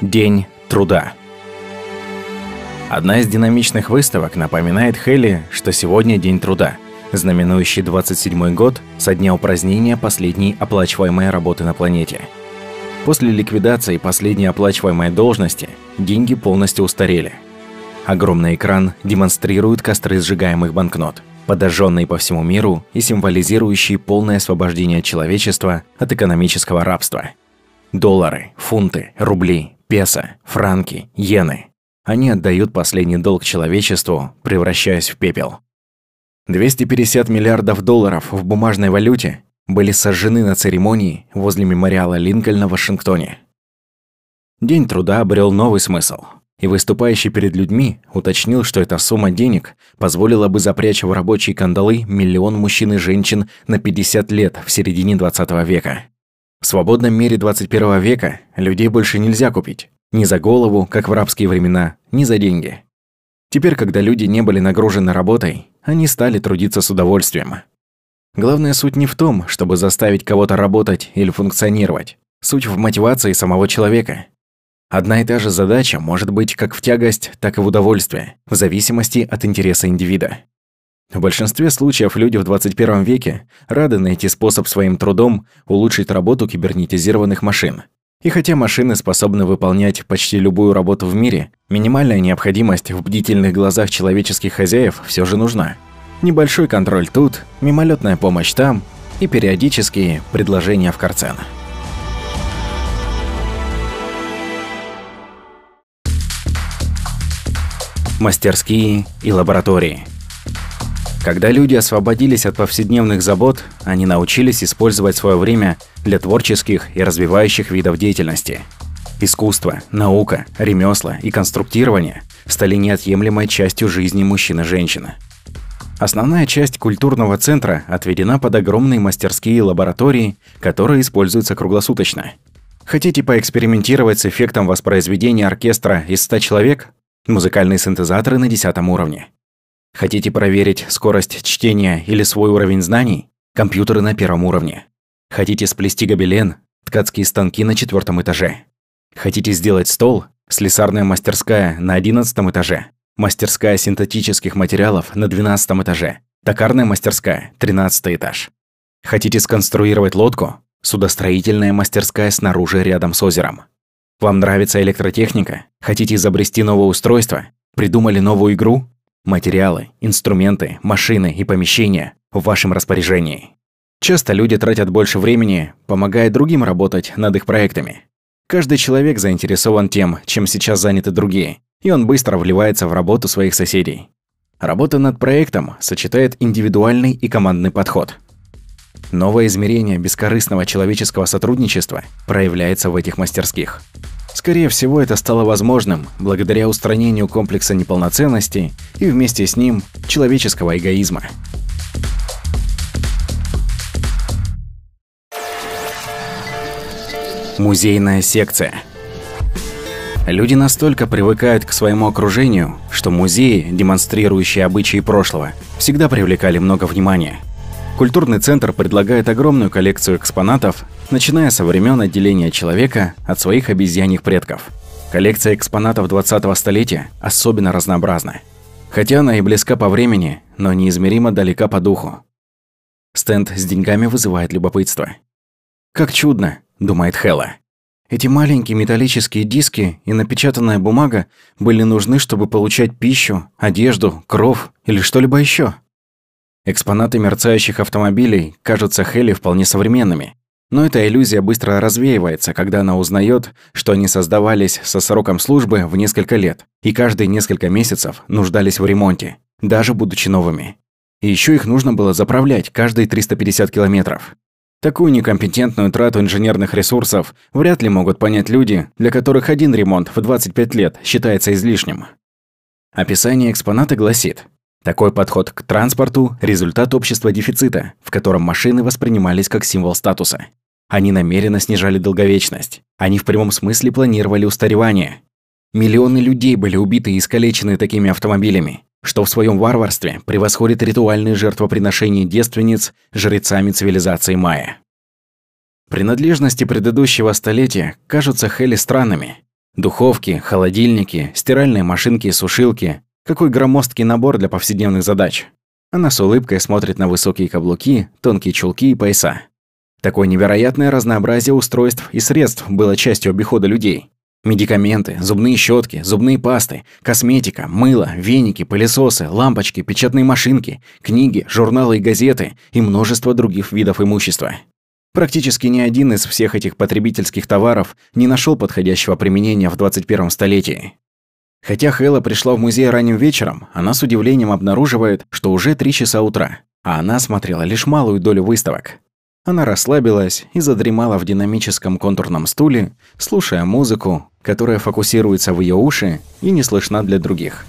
День труда. Одна из динамичных выставок напоминает Хелли, что сегодня День труда, знаменующий 27 год со дня упразднения последней оплачиваемой работы на планете. После ликвидации последней оплачиваемой должности деньги полностью устарели. Огромный экран демонстрирует костры сжигаемых банкнот, подожженные по всему миру и символизирующие полное освобождение человечества от экономического рабства. Доллары, фунты, рубли, песо, франки, иены. Они отдают последний долг человечеству, превращаясь в пепел. 250 миллиардов долларов в бумажной валюте были сожжены на церемонии возле мемориала Линкольна в Вашингтоне. День труда обрел новый смысл, и выступающий перед людьми уточнил, что эта сумма денег позволила бы запрячь в рабочие кандалы миллион мужчин и женщин на 50 лет в середине 20 века. В свободном мире 21 века людей больше нельзя купить. Ни за голову, как в рабские времена, ни за деньги. Теперь, когда люди не были нагружены работой, они стали трудиться с удовольствием. Главная суть не в том, чтобы заставить кого-то работать или функционировать. Суть в мотивации самого человека. Одна и та же задача может быть как в тягость, так и в удовольствие, в зависимости от интереса индивида. В большинстве случаев люди в 21 веке рады найти способ своим трудом улучшить работу кибернетизированных машин. И хотя машины способны выполнять почти любую работу в мире, минимальная необходимость в бдительных глазах человеческих хозяев все же нужна. Небольшой контроль тут, мимолетная помощь там и периодические предложения в карцен. Мастерские и лаборатории – когда люди освободились от повседневных забот, они научились использовать свое время для творческих и развивающих видов деятельности. Искусство, наука, ремесла и конструктирование стали неотъемлемой частью жизни мужчин и женщин. Основная часть культурного центра отведена под огромные мастерские и лаборатории, которые используются круглосуточно. Хотите поэкспериментировать с эффектом воспроизведения оркестра из 100 человек? Музыкальные синтезаторы на 10 уровне. Хотите проверить скорость чтения или свой уровень знаний? Компьютеры на первом уровне. Хотите сплести гобелен? Ткацкие станки на четвертом этаже. Хотите сделать стол? Слесарная мастерская на одиннадцатом этаже. Мастерская синтетических материалов на двенадцатом этаже. Токарная мастерская, тринадцатый этаж. Хотите сконструировать лодку? Судостроительная мастерская снаружи рядом с озером. Вам нравится электротехника? Хотите изобрести новое устройство? Придумали новую игру? Материалы, инструменты, машины и помещения в вашем распоряжении. Часто люди тратят больше времени, помогая другим работать над их проектами. Каждый человек заинтересован тем, чем сейчас заняты другие, и он быстро вливается в работу своих соседей. Работа над проектом сочетает индивидуальный и командный подход. Новое измерение бескорыстного человеческого сотрудничества проявляется в этих мастерских. Скорее всего, это стало возможным благодаря устранению комплекса неполноценности и вместе с ним человеческого эгоизма. Музейная секция Люди настолько привыкают к своему окружению, что музеи, демонстрирующие обычаи прошлого, всегда привлекали много внимания – Культурный центр предлагает огромную коллекцию экспонатов, начиная со времен отделения человека от своих обезьяньих предков. Коллекция экспонатов 20-го столетия особенно разнообразна. Хотя она и близка по времени, но неизмеримо далека по духу. Стенд с деньгами вызывает любопытство. «Как чудно», – думает Хэлла. Эти маленькие металлические диски и напечатанная бумага были нужны, чтобы получать пищу, одежду, кров или что-либо еще. Экспонаты мерцающих автомобилей кажутся Хелли вполне современными. Но эта иллюзия быстро развеивается, когда она узнает, что они создавались со сроком службы в несколько лет, и каждые несколько месяцев нуждались в ремонте, даже будучи новыми. И еще их нужно было заправлять каждые 350 километров. Такую некомпетентную трату инженерных ресурсов вряд ли могут понять люди, для которых один ремонт в 25 лет считается излишним. Описание экспоната гласит, такой подход к транспорту – результат общества дефицита, в котором машины воспринимались как символ статуса. Они намеренно снижали долговечность. Они в прямом смысле планировали устаревание. Миллионы людей были убиты и искалечены такими автомобилями, что в своем варварстве превосходит ритуальные жертвоприношения девственниц жрецами цивилизации майя. Принадлежности предыдущего столетия кажутся Хелли странными. Духовки, холодильники, стиральные машинки и сушилки. Какой громоздкий набор для повседневных задач. Она с улыбкой смотрит на высокие каблуки, тонкие чулки и пояса. Такое невероятное разнообразие устройств и средств было частью обихода людей. Медикаменты, зубные щетки, зубные пасты, косметика, мыло, веники, пылесосы, лампочки, печатные машинки, книги, журналы и газеты и множество других видов имущества. Практически ни один из всех этих потребительских товаров не нашел подходящего применения в 21 столетии. Хотя Хэлла пришла в музей ранним вечером, она с удивлением обнаруживает, что уже 3 часа утра, а она смотрела лишь малую долю выставок. Она расслабилась и задремала в динамическом контурном стуле, слушая музыку, которая фокусируется в ее уши и не слышна для других.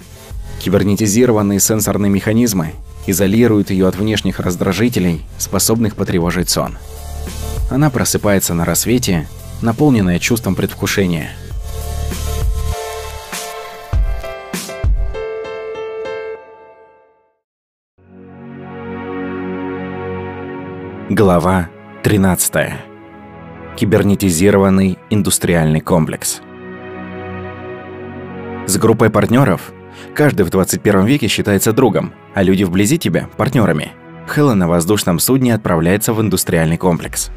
Кибернетизированные сенсорные механизмы изолируют ее от внешних раздражителей, способных потревожить сон. Она просыпается на рассвете, наполненная чувством предвкушения. Глава 13. Кибернетизированный индустриальный комплекс. С группой партнеров каждый в 21 веке считается другом, а люди вблизи тебя – партнерами. Хэлла на воздушном судне отправляется в индустриальный комплекс.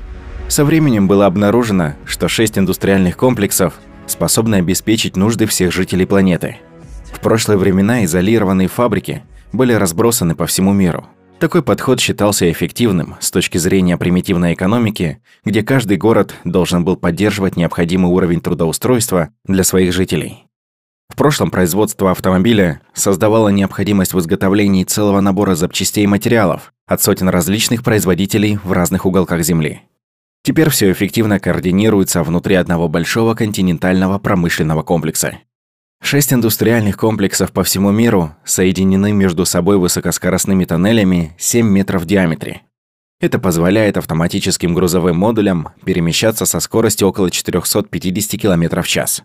Со временем было обнаружено, что шесть индустриальных комплексов способны обеспечить нужды всех жителей планеты. В прошлые времена изолированные фабрики были разбросаны по всему миру – такой подход считался эффективным с точки зрения примитивной экономики, где каждый город должен был поддерживать необходимый уровень трудоустройства для своих жителей. В прошлом производство автомобиля создавало необходимость в изготовлении целого набора запчастей и материалов от сотен различных производителей в разных уголках Земли. Теперь все эффективно координируется внутри одного большого континентального промышленного комплекса. Шесть индустриальных комплексов по всему миру соединены между собой высокоскоростными тоннелями 7 метров в диаметре. Это позволяет автоматическим грузовым модулям перемещаться со скоростью около 450 км в час.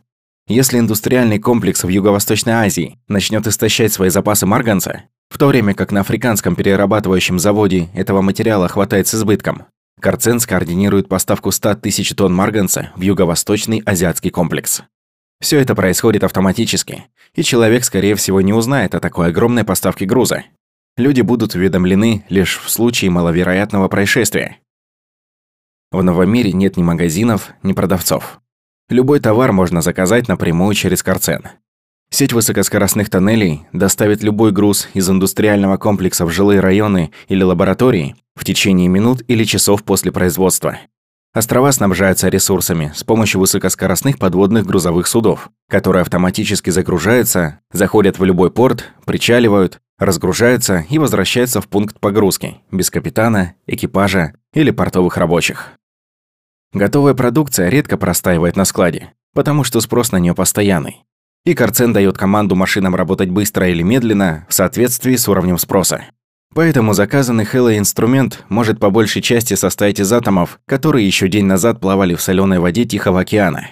Если индустриальный комплекс в Юго-Восточной Азии начнет истощать свои запасы марганца, в то время как на африканском перерабатывающем заводе этого материала хватает с избытком, Карцен скоординирует поставку 100 тысяч тонн марганца в Юго-Восточный азиатский комплекс. Все это происходит автоматически, и человек, скорее всего, не узнает о такой огромной поставке груза. Люди будут уведомлены лишь в случае маловероятного происшествия. В новом мире нет ни магазинов, ни продавцов. Любой товар можно заказать напрямую через Карцен. Сеть высокоскоростных тоннелей доставит любой груз из индустриального комплекса в жилые районы или лаборатории в течение минут или часов после производства. Острова снабжаются ресурсами с помощью высокоскоростных подводных грузовых судов, которые автоматически загружаются, заходят в любой порт, причаливают, разгружаются и возвращаются в пункт погрузки, без капитана, экипажа или портовых рабочих. Готовая продукция редко простаивает на складе, потому что спрос на нее постоянный. И Карцен дает команду машинам работать быстро или медленно в соответствии с уровнем спроса. Поэтому заказанный Хэллой инструмент может по большей части состоять из атомов, которые еще день назад плавали в соленой воде Тихого океана.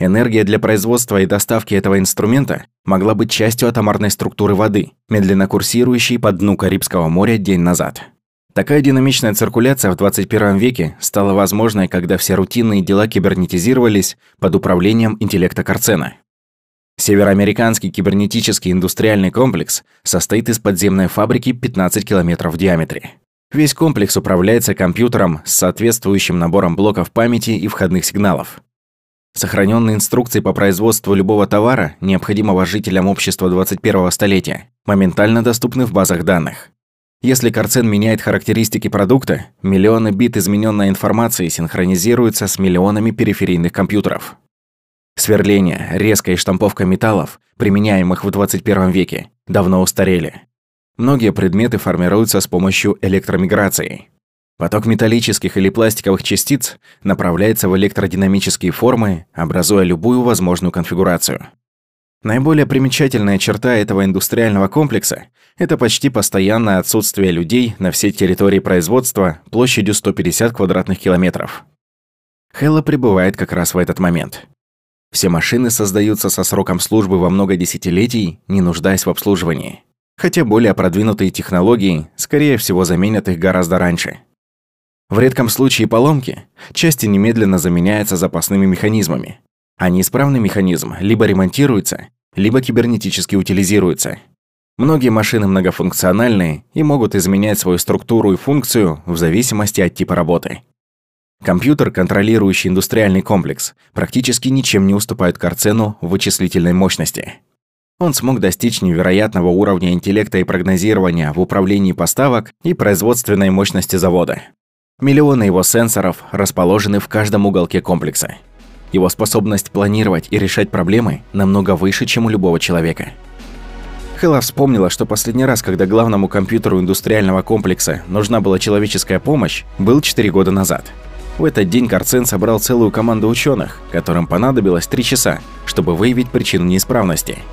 Энергия для производства и доставки этого инструмента могла быть частью атомарной структуры воды, медленно курсирующей по дну Карибского моря день назад. Такая динамичная циркуляция в 21 веке стала возможной, когда все рутинные дела кибернетизировались под управлением интеллекта Карцена. Североамериканский кибернетический индустриальный комплекс состоит из подземной фабрики 15 километров в диаметре. Весь комплекс управляется компьютером с соответствующим набором блоков памяти и входных сигналов. Сохраненные инструкции по производству любого товара, необходимого жителям общества 21 столетия, моментально доступны в базах данных. Если Карцен меняет характеристики продукта, миллионы бит измененной информации синхронизируются с миллионами периферийных компьютеров. Сверление, резкая штамповка металлов, применяемых в 21 веке, давно устарели. Многие предметы формируются с помощью электромиграции. Поток металлических или пластиковых частиц направляется в электродинамические формы, образуя любую возможную конфигурацию. Наиболее примечательная черта этого индустриального комплекса – это почти постоянное отсутствие людей на всей территории производства площадью 150 квадратных километров. Хэлла прибывает как раз в этот момент. Все машины создаются со сроком службы во много десятилетий, не нуждаясь в обслуживании. Хотя более продвинутые технологии, скорее всего, заменят их гораздо раньше. В редком случае поломки части немедленно заменяются запасными механизмами. а неисправный механизм либо ремонтируется, либо кибернетически утилизируется. Многие машины многофункциональные и могут изменять свою структуру и функцию в зависимости от типа работы. Компьютер, контролирующий индустриальный комплекс, практически ничем не уступает Карцену в вычислительной мощности. Он смог достичь невероятного уровня интеллекта и прогнозирования в управлении поставок и производственной мощности завода. Миллионы его сенсоров расположены в каждом уголке комплекса. Его способность планировать и решать проблемы намного выше, чем у любого человека. Хэлла вспомнила, что последний раз, когда главному компьютеру индустриального комплекса нужна была человеческая помощь, был 4 года назад. В этот день Карцен собрал целую команду ученых, которым понадобилось 3 часа, чтобы выявить причину неисправности –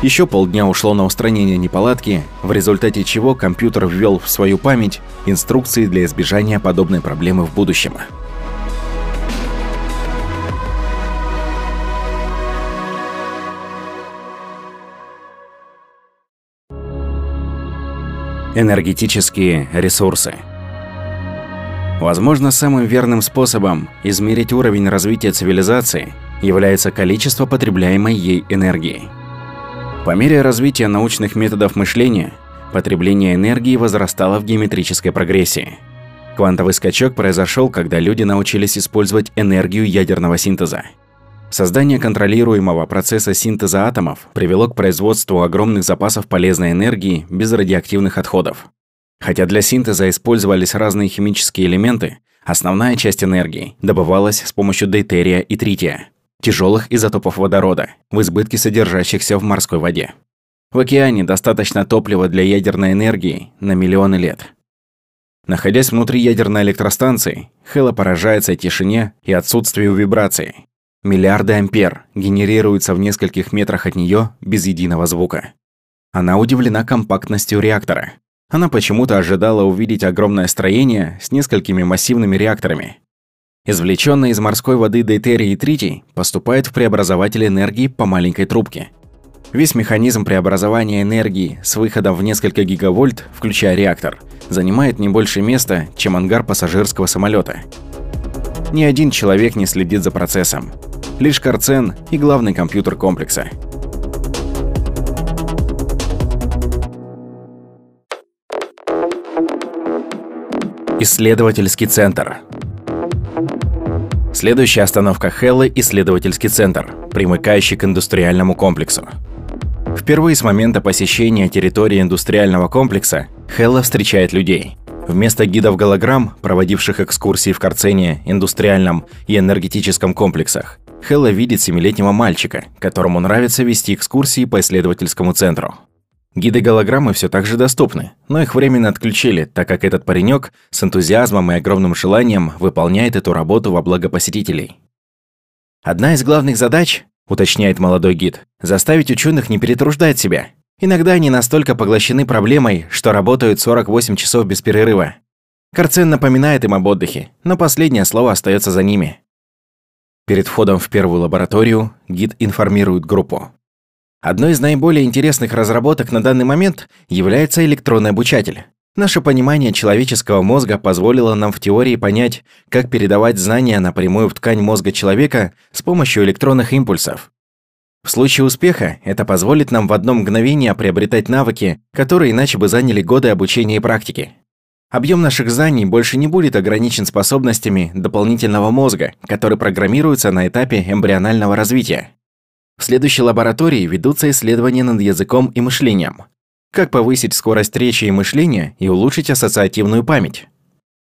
еще полдня ушло на устранение неполадки, в результате чего компьютер ввел в свою память инструкции для избежания подобной проблемы в будущем. Энергетические ресурсы Возможно, самым верным способом измерить уровень развития цивилизации является количество потребляемой ей энергии. По мере развития научных методов мышления, потребление энергии возрастало в геометрической прогрессии. Квантовый скачок произошел, когда люди научились использовать энергию ядерного синтеза. Создание контролируемого процесса синтеза атомов привело к производству огромных запасов полезной энергии без радиоактивных отходов. Хотя для синтеза использовались разные химические элементы, основная часть энергии добывалась с помощью дейтерия и трития тяжелых изотопов водорода, в избытке содержащихся в морской воде. В океане достаточно топлива для ядерной энергии на миллионы лет. Находясь внутри ядерной электростанции, Хэлла поражается тишине и отсутствию вибрации. Миллиарды ампер генерируются в нескольких метрах от нее без единого звука. Она удивлена компактностью реактора. Она почему-то ожидала увидеть огромное строение с несколькими массивными реакторами, Извлеченный из морской воды дейтерий и тритий поступает в преобразователь энергии по маленькой трубке. Весь механизм преобразования энергии с выходом в несколько гигавольт, включая реактор, занимает не больше места, чем ангар пассажирского самолета. Ни один человек не следит за процессом. Лишь Карцен и главный компьютер комплекса. Исследовательский центр – Следующая остановка Хеллы – исследовательский центр, примыкающий к индустриальному комплексу. Впервые с момента посещения территории индустриального комплекса Хелла встречает людей. Вместо гидов-голограмм, проводивших экскурсии в Карцене, индустриальном и энергетическом комплексах, Хелла видит семилетнего мальчика, которому нравится вести экскурсии по исследовательскому центру. Гиды-голограммы все так же доступны, но их временно отключили, так как этот паренек с энтузиазмом и огромным желанием выполняет эту работу во благо посетителей. Одна из главных задач, уточняет молодой гид, заставить ученых не перетруждать себя. Иногда они настолько поглощены проблемой, что работают 48 часов без перерыва. Карцен напоминает им об отдыхе, но последнее слово остается за ними. Перед входом в первую лабораторию гид информирует группу. Одной из наиболее интересных разработок на данный момент является электронный обучатель. Наше понимание человеческого мозга позволило нам в теории понять, как передавать знания напрямую в ткань мозга человека с помощью электронных импульсов. В случае успеха это позволит нам в одно мгновение приобретать навыки, которые иначе бы заняли годы обучения и практики. Объем наших знаний больше не будет ограничен способностями дополнительного мозга, который программируется на этапе эмбрионального развития. В следующей лаборатории ведутся исследования над языком и мышлением. Как повысить скорость речи и мышления и улучшить ассоциативную память.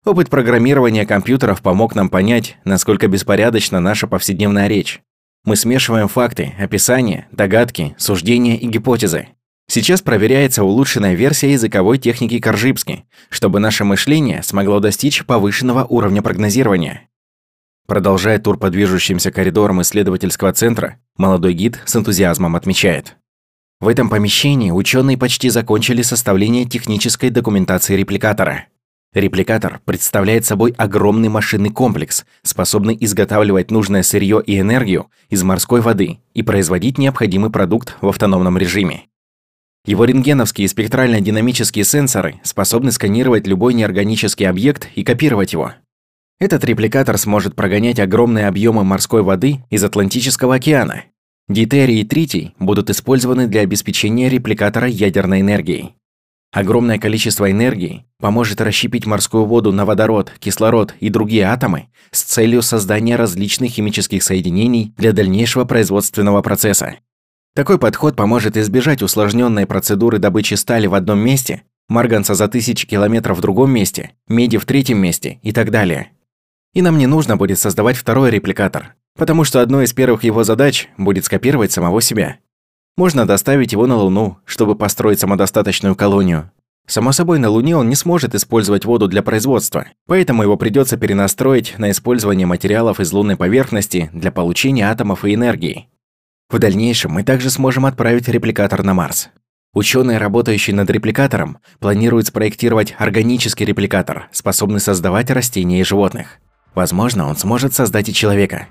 Опыт программирования компьютеров помог нам понять, насколько беспорядочна наша повседневная речь. Мы смешиваем факты, описания, догадки, суждения и гипотезы. Сейчас проверяется улучшенная версия языковой техники Коржибски, чтобы наше мышление смогло достичь повышенного уровня прогнозирования. Продолжая тур по движущимся коридорам исследовательского центра, молодой гид с энтузиазмом отмечает. В этом помещении ученые почти закончили составление технической документации репликатора. Репликатор представляет собой огромный машинный комплекс, способный изготавливать нужное сырье и энергию из морской воды и производить необходимый продукт в автономном режиме. Его рентгеновские и спектрально-динамические сенсоры способны сканировать любой неорганический объект и копировать его, Этот репликатор сможет прогонять огромные объемы морской воды из Атлантического океана. Дейтерий и тритий будут использованы для обеспечения репликатора ядерной энергией. Огромное количество энергии поможет расщепить морскую воду на водород, кислород и другие атомы с целью создания различных химических соединений для дальнейшего производственного процесса. Такой подход поможет избежать усложненной процедуры добычи стали в одном месте, марганца за тысячи километров в другом месте, меди в третьем месте и так далее. И нам не нужно будет создавать второй репликатор, потому что одной из первых его задач будет скопировать самого себя. Можно доставить его на Луну, чтобы построить самодостаточную колонию. Само собой, на Луне он не сможет использовать воду для производства, поэтому его придется перенастроить на использование материалов из лунной поверхности для получения атомов и энергии. В дальнейшем мы также сможем отправить репликатор на Марс. Ученые, работающие над репликатором, планируют спроектировать органический репликатор, способный создавать растения и животных. Возможно, он сможет создать и человека.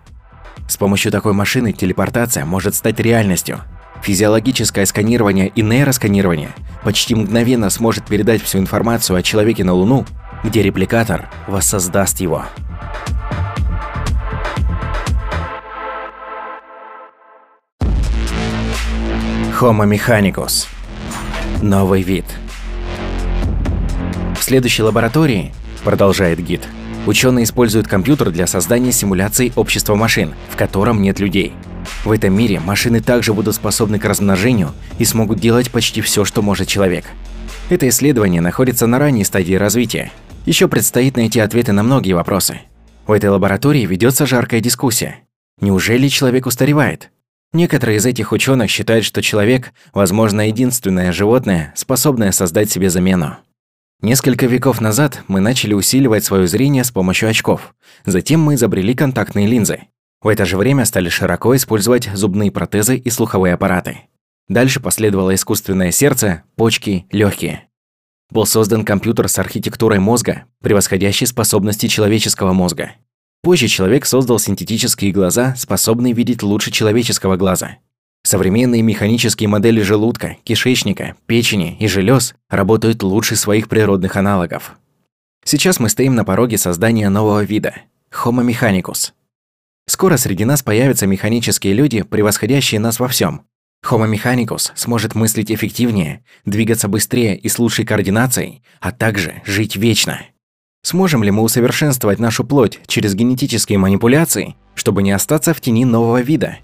С помощью такой машины телепортация может стать реальностью – Физиологическое сканирование и нейросканирование почти мгновенно сможет передать всю информацию о человеке на Луну, где репликатор воссоздаст его. Homo mechanicus. Новый вид. В следующей лаборатории, продолжает гид, ученые используют компьютер для создания симуляции общества машин, в котором нет людей – в этом мире машины также будут способны к размножению и смогут делать почти все, что может человек. Это исследование находится на ранней стадии развития. Еще предстоит найти ответы на многие вопросы. В этой лаборатории ведется жаркая дискуссия. Неужели человек устаревает? Некоторые из этих ученых считают, что человек, возможно, единственное животное, способное создать себе замену. Несколько веков назад мы начали усиливать свое зрение с помощью очков. Затем мы изобрели контактные линзы. В это же время стали широко использовать зубные протезы и слуховые аппараты. Дальше последовало искусственное сердце, почки, легкие. Был создан компьютер с архитектурой мозга, превосходящей способности человеческого мозга. Позже человек создал синтетические глаза, способные видеть лучше человеческого глаза. Современные механические модели желудка, кишечника, печени и желез работают лучше своих природных аналогов. Сейчас мы стоим на пороге создания нового вида – Homo mechanicus – Скоро среди нас появятся механические люди, превосходящие нас во всем. Homo mechanicus сможет мыслить эффективнее, двигаться быстрее и с лучшей координацией, а также жить вечно. Сможем ли мы усовершенствовать нашу плоть через генетические манипуляции, чтобы не остаться в тени нового вида?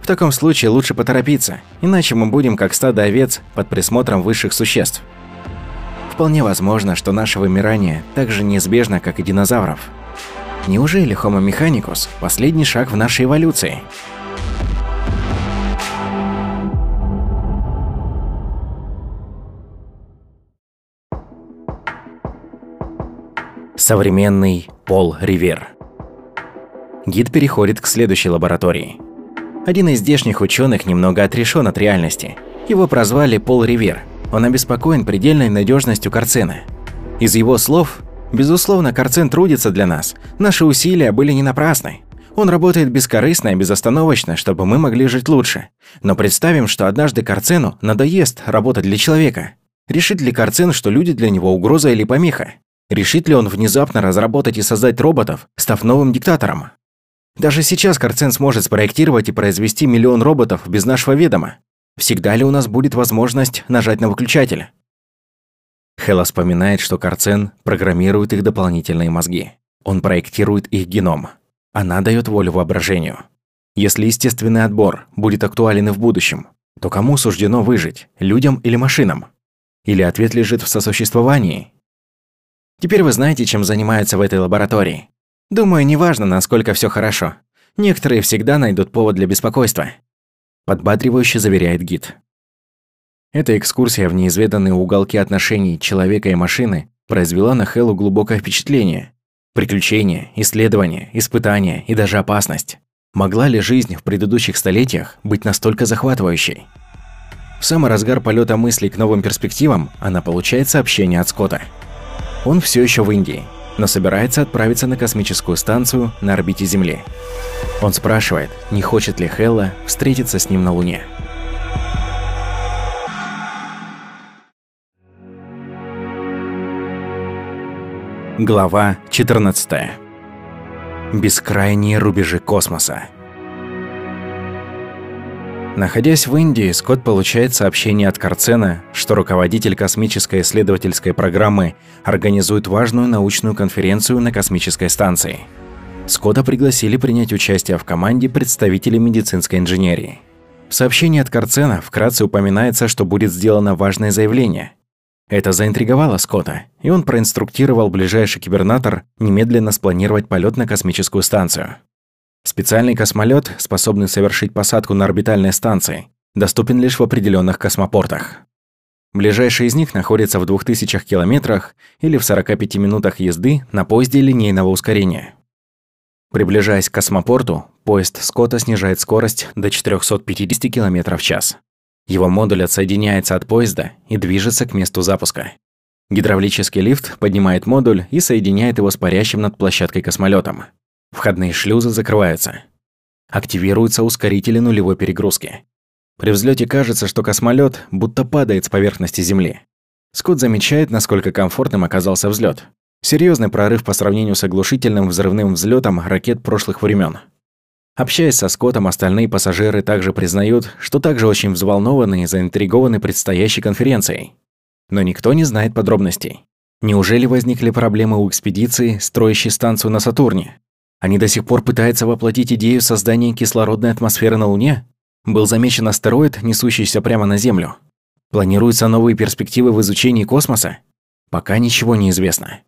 В таком случае лучше поторопиться, иначе мы будем как стадо овец под присмотром высших существ. Вполне возможно, что наше вымирание так же неизбежно, как и динозавров. Неужели Homo mechanicus – последний шаг в нашей эволюции? Современный Пол Ривер Гид переходит к следующей лаборатории. Один из здешних ученых немного отрешен от реальности. Его прозвали Пол Ривер. Он обеспокоен предельной надежностью Карцена. Из его слов Безусловно, Карцен трудится для нас. Наши усилия были не напрасны. Он работает бескорыстно и безостановочно, чтобы мы могли жить лучше. Но представим, что однажды Карцену надоест работать для человека. Решит ли Карцен, что люди для него угроза или помеха? Решит ли он внезапно разработать и создать роботов, став новым диктатором? Даже сейчас Карцен сможет спроектировать и произвести миллион роботов без нашего ведома. Всегда ли у нас будет возможность нажать на выключатель? Хэлла вспоминает, что Карцен программирует их дополнительные мозги. Он проектирует их геном. Она дает волю воображению. Если естественный отбор будет актуален и в будущем, то кому суждено выжить, людям или машинам? Или ответ лежит в сосуществовании? Теперь вы знаете, чем занимаются в этой лаборатории. Думаю, неважно, насколько все хорошо. Некоторые всегда найдут повод для беспокойства. Подбадривающе заверяет гид. Эта экскурсия в неизведанные уголки отношений человека и машины произвела на Хэллу глубокое впечатление. Приключения, исследования, испытания и даже опасность. Могла ли жизнь в предыдущих столетиях быть настолько захватывающей? В самый разгар полета мыслей к новым перспективам она получает сообщение от Скотта. Он все еще в Индии, но собирается отправиться на космическую станцию на орбите Земли. Он спрашивает, не хочет ли Хелла встретиться с ним на Луне. Глава 14. Бескрайние рубежи космоса. Находясь в Индии, Скотт получает сообщение от Карцена, что руководитель космической исследовательской программы организует важную научную конференцию на космической станции. Скотта пригласили принять участие в команде представителей медицинской инженерии. В сообщении от Карцена вкратце упоминается, что будет сделано важное заявление. Это заинтриговало Скотта, и он проинструктировал ближайший кибернатор немедленно спланировать полет на космическую станцию. Специальный космолет, способный совершить посадку на орбитальной станции, доступен лишь в определенных космопортах. Ближайший из них находится в 2000 километрах или в 45 минутах езды на поезде линейного ускорения. Приближаясь к космопорту, поезд Скотта снижает скорость до 450 км в час. Его модуль отсоединяется от поезда и движется к месту запуска. Гидравлический лифт поднимает модуль и соединяет его с парящим над площадкой космолетом. Входные шлюзы закрываются. Активируются ускорители нулевой перегрузки. При взлете кажется, что космолет будто падает с поверхности Земли. Скотт замечает, насколько комфортным оказался взлет. Серьезный прорыв по сравнению с оглушительным взрывным взлетом ракет прошлых времен. Общаясь со Скоттом, остальные пассажиры также признают, что также очень взволнованы и заинтригованы предстоящей конференцией. Но никто не знает подробностей. Неужели возникли проблемы у экспедиции, строящей станцию на Сатурне? Они до сих пор пытаются воплотить идею создания кислородной атмосферы на Луне? Был замечен астероид, несущийся прямо на Землю. Планируются новые перспективы в изучении космоса? Пока ничего не известно.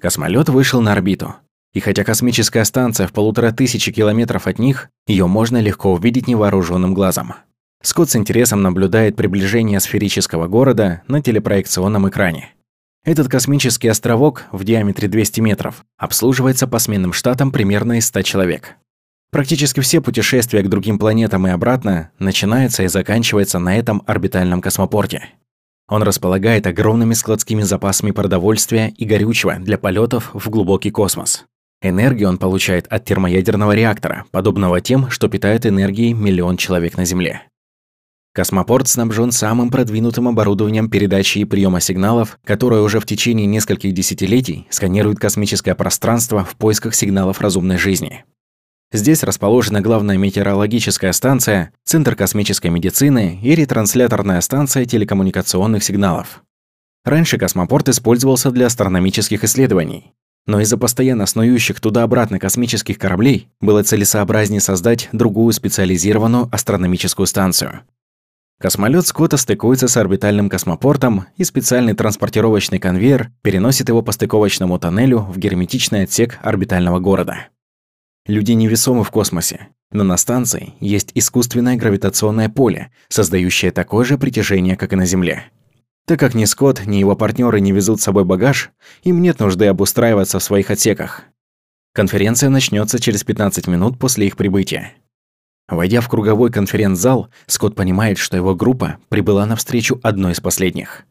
Космолет вышел на орбиту. И хотя космическая станция в полутора тысячи километров от них, ее можно легко увидеть невооруженным глазом. Скотт с интересом наблюдает приближение сферического города на телепроекционном экране. Этот космический островок в диаметре 200 метров обслуживается по сменным штатам примерно из 100 человек. Практически все путешествия к другим планетам и обратно начинаются и заканчиваются на этом орбитальном космопорте. Он располагает огромными складскими запасами продовольствия и горючего для полетов в глубокий космос. Энергию он получает от термоядерного реактора, подобного тем, что питает энергией миллион человек на Земле. Космопорт снабжен самым продвинутым оборудованием передачи и приема сигналов, которое уже в течение нескольких десятилетий сканирует космическое пространство в поисках сигналов разумной жизни. Здесь расположена главная метеорологическая станция, Центр космической медицины и ретрансляторная станция телекоммуникационных сигналов. Раньше космопорт использовался для астрономических исследований, но из-за постоянно снующих туда-обратно космических кораблей было целесообразнее создать другую специализированную астрономическую станцию. Космолет Скотта стыкуется с орбитальным космопортом, и специальный транспортировочный конвейер переносит его по стыковочному тоннелю в герметичный отсек орбитального города. Люди невесомы в космосе, но на станции есть искусственное гравитационное поле, создающее такое же притяжение, как и на Земле. Так как ни Скотт, ни его партнеры не везут с собой багаж, им нет нужды обустраиваться в своих отсеках. Конференция начнется через 15 минут после их прибытия. Войдя в круговой конференц-зал, Скотт понимает, что его группа прибыла на встречу одной из последних.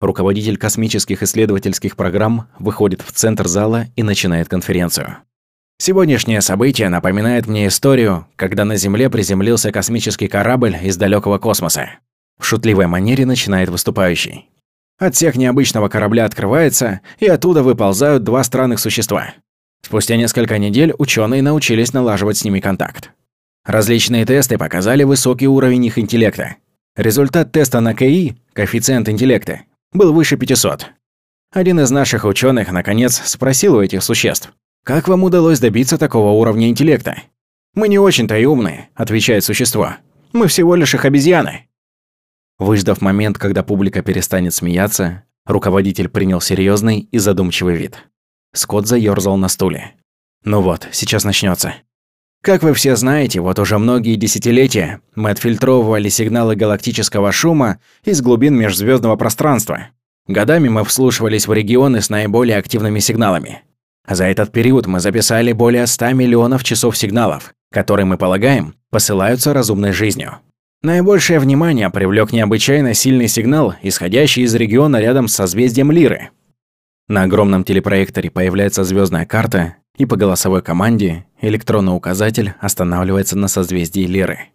Руководитель космических исследовательских программ выходит в центр зала и начинает конференцию. Сегодняшнее событие напоминает мне историю, когда на Земле приземлился космический корабль из далекого космоса. В шутливой манере начинает выступающий. Отсек необычного корабля открывается, и оттуда выползают два странных существа. Спустя несколько недель ученые научились налаживать с ними контакт. Различные тесты показали высокий уровень их интеллекта. Результат теста на КИ, коэффициент интеллекта, был выше 500. Один из наших ученых наконец спросил у этих существ, как вам удалось добиться такого уровня интеллекта? Мы не очень-то и умные, отвечает существо. Мы всего лишь их обезьяны. Выждав момент, когда публика перестанет смеяться, руководитель принял серьезный и задумчивый вид. Скотт заёрзал на стуле. Ну вот, сейчас начнется. Как вы все знаете, вот уже многие десятилетия мы отфильтровывали сигналы галактического шума из глубин межзвездного пространства. Годами мы вслушивались в регионы с наиболее активными сигналами. За этот период мы записали более 100 миллионов часов сигналов, которые, мы полагаем, посылаются разумной жизнью. Наибольшее внимание привлек необычайно сильный сигнал, исходящий из региона рядом с созвездием Лиры. На огромном телепроекторе появляется звездная карта, и по голосовой команде электронный указатель останавливается на созвездии Лиры.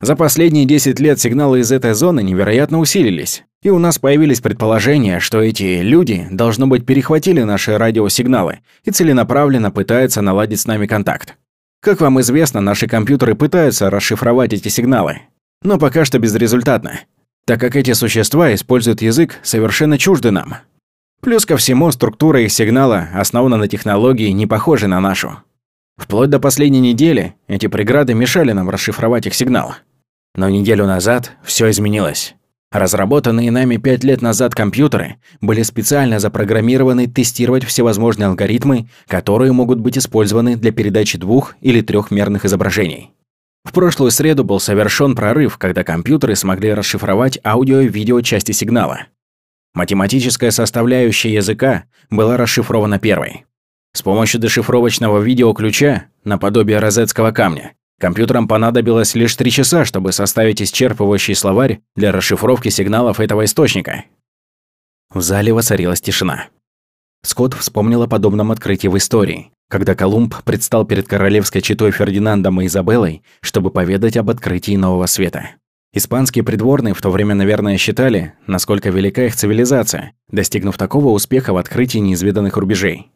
За последние 10 лет сигналы из этой зоны невероятно усилились, и у нас появились предположения, что эти люди, должно быть, перехватили наши радиосигналы и целенаправленно пытаются наладить с нами контакт. Как вам известно, наши компьютеры пытаются расшифровать эти сигналы, но пока что безрезультатно, так как эти существа используют язык, совершенно чуждый нам. Плюс ко всему, структура их сигнала основана на технологии, не похожей на нашу. Вплоть до последней недели эти преграды мешали нам расшифровать их сигнал. Но неделю назад все изменилось. Разработанные нами пять лет назад компьютеры были специально запрограммированы тестировать всевозможные алгоритмы, которые могут быть использованы для передачи двух- или трехмерных изображений. В прошлую среду был совершен прорыв, когда компьютеры смогли расшифровать аудио и видео части сигнала. Математическая составляющая языка была расшифрована первой. С помощью дешифровочного видеоключа, наподобие розетского камня, Компьютерам понадобилось лишь три часа, чтобы составить исчерпывающий словарь для расшифровки сигналов этого источника. В зале воцарилась тишина. Скотт вспомнил о подобном открытии в истории, когда Колумб предстал перед королевской четой Фердинандом и Изабеллой, чтобы поведать об открытии нового света. Испанские придворные в то время, наверное, считали, насколько велика их цивилизация, достигнув такого успеха в открытии неизведанных рубежей.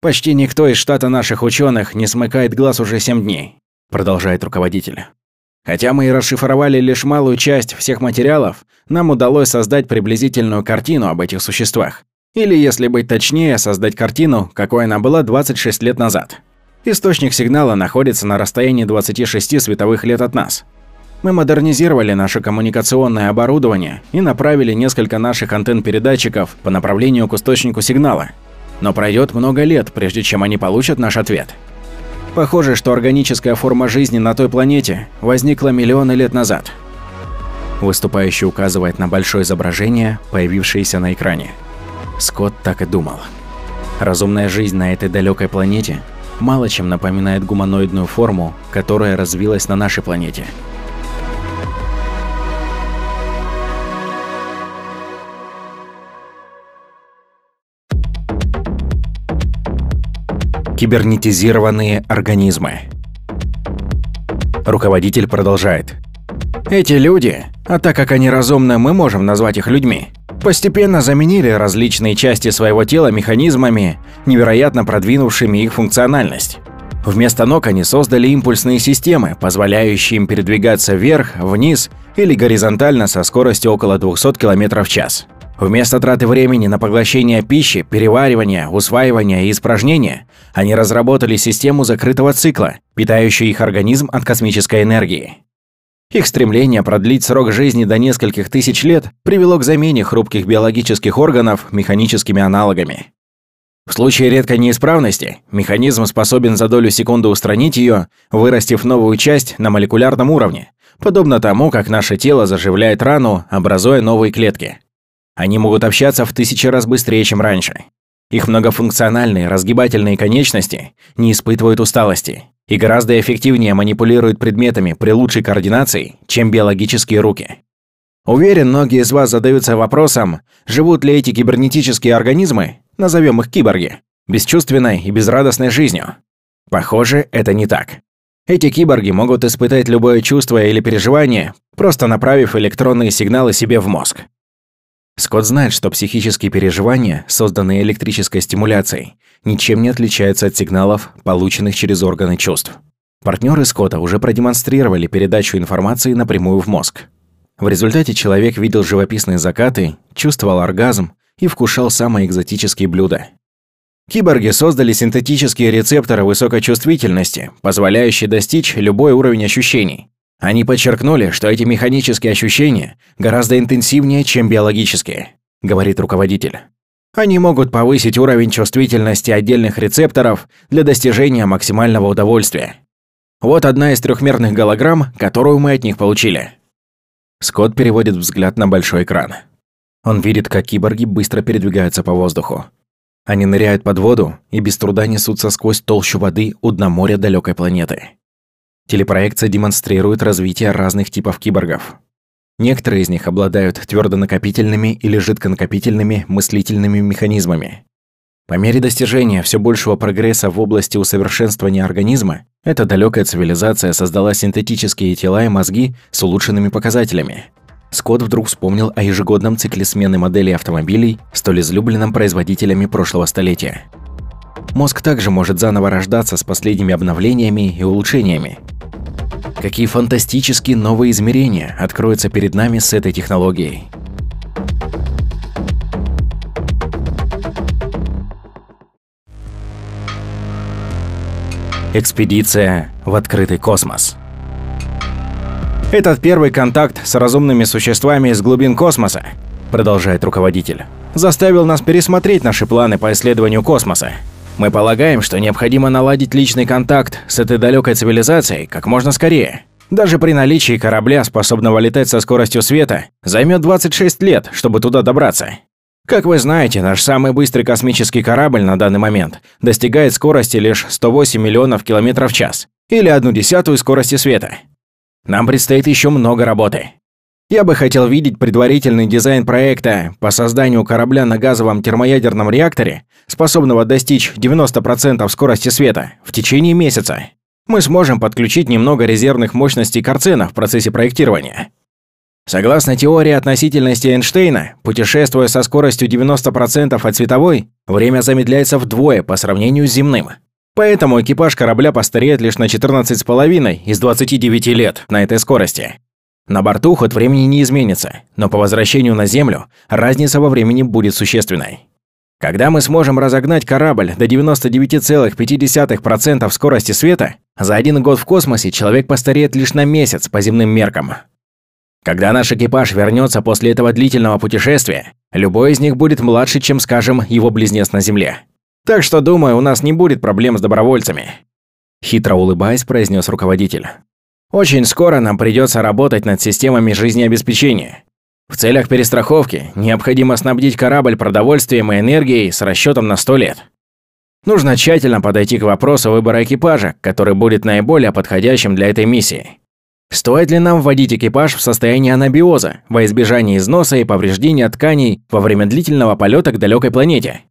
Почти никто из штата наших ученых не смыкает глаз уже семь дней продолжает руководитель. Хотя мы и расшифровали лишь малую часть всех материалов, нам удалось создать приблизительную картину об этих существах. Или, если быть точнее, создать картину, какой она была 26 лет назад. Источник сигнала находится на расстоянии 26 световых лет от нас. Мы модернизировали наше коммуникационное оборудование и направили несколько наших антенн-передатчиков по направлению к источнику сигнала. Но пройдет много лет, прежде чем они получат наш ответ. Похоже, что органическая форма жизни на той планете возникла миллионы лет назад. Выступающий указывает на большое изображение, появившееся на экране. Скотт так и думал. Разумная жизнь на этой далекой планете мало чем напоминает гуманоидную форму, которая развилась на нашей планете – Кибернетизированные организмы. Руководитель продолжает. Эти люди, а так как они разумны, мы можем назвать их людьми, постепенно заменили различные части своего тела механизмами, невероятно продвинувшими их функциональность. Вместо ног они создали импульсные системы, позволяющие им передвигаться вверх, вниз или горизонтально со скоростью около 200 км в час. Вместо траты времени на поглощение пищи, переваривание, усваивание и испражнения, они разработали систему закрытого цикла, питающую их организм от космической энергии. Их стремление продлить срок жизни до нескольких тысяч лет привело к замене хрупких биологических органов механическими аналогами. В случае редкой неисправности механизм способен за долю секунды устранить ее, вырастив новую часть на молекулярном уровне, подобно тому, как наше тело заживляет рану, образуя новые клетки. Они могут общаться в тысячи раз быстрее, чем раньше. Их многофункциональные разгибательные конечности не испытывают усталости и гораздо эффективнее манипулируют предметами при лучшей координации, чем биологические руки. Уверен, многие из вас задаются вопросом, живут ли эти кибернетические организмы, назовем их киборги, бесчувственной и безрадостной жизнью. Похоже, это не так. Эти киборги могут испытать любое чувство или переживание, просто направив электронные сигналы себе в мозг. Скотт знает, что психические переживания, созданные электрической стимуляцией, ничем не отличаются от сигналов, полученных через органы чувств. Партнеры Скотта уже продемонстрировали передачу информации напрямую в мозг. В результате человек видел живописные закаты, чувствовал оргазм и вкушал самые экзотические блюда. Киборги создали синтетические рецепторы высокой чувствительности, позволяющие достичь любой уровень ощущений, они подчеркнули, что эти механические ощущения гораздо интенсивнее, чем биологические, говорит руководитель. Они могут повысить уровень чувствительности отдельных рецепторов для достижения максимального удовольствия. Вот одна из трехмерных голограмм, которую мы от них получили. Скотт переводит взгляд на большой экран. Он видит, как киборги быстро передвигаются по воздуху. Они ныряют под воду и без труда несутся сквозь толщу воды у дна моря далекой планеты. Телепроекция демонстрирует развитие разных типов киборгов. Некоторые из них обладают твердонакопительными или жидконакопительными мыслительными механизмами. По мере достижения все большего прогресса в области усовершенствования организма, эта далекая цивилизация создала синтетические тела и мозги с улучшенными показателями. Скотт вдруг вспомнил о ежегодном цикле смены моделей автомобилей, столь излюбленном производителями прошлого столетия. Мозг также может заново рождаться с последними обновлениями и улучшениями. Какие фантастические новые измерения откроются перед нами с этой технологией. Экспедиция в открытый космос. Этот первый контакт с разумными существами из глубин космоса, продолжает руководитель, заставил нас пересмотреть наши планы по исследованию космоса. Мы полагаем, что необходимо наладить личный контакт с этой далекой цивилизацией как можно скорее. Даже при наличии корабля, способного летать со скоростью света, займет 26 лет, чтобы туда добраться. Как вы знаете, наш самый быстрый космический корабль на данный момент достигает скорости лишь 108 миллионов километров в час, или одну десятую скорости света. Нам предстоит еще много работы. Я бы хотел видеть предварительный дизайн проекта по созданию корабля на газовом термоядерном реакторе, способного достичь 90% скорости света, в течение месяца. Мы сможем подключить немного резервных мощностей Карцена в процессе проектирования. Согласно теории относительности Эйнштейна, путешествуя со скоростью 90% от световой, время замедляется вдвое по сравнению с земным. Поэтому экипаж корабля постареет лишь на 14,5 из 29 лет на этой скорости. На борту ход времени не изменится, но по возвращению на Землю разница во времени будет существенной. Когда мы сможем разогнать корабль до 99,5% скорости света, за один год в космосе человек постареет лишь на месяц по земным меркам. Когда наш экипаж вернется после этого длительного путешествия, любой из них будет младше, чем, скажем, его близнец на Земле. Так что, думаю, у нас не будет проблем с добровольцами. Хитро улыбаясь, произнес руководитель. Очень скоро нам придется работать над системами жизнеобеспечения. В целях перестраховки необходимо снабдить корабль продовольствием и энергией с расчетом на 100 лет. Нужно тщательно подойти к вопросу выбора экипажа, который будет наиболее подходящим для этой миссии. Стоит ли нам вводить экипаж в состояние анабиоза во избежание износа и повреждения тканей во время длительного полета к далекой планете?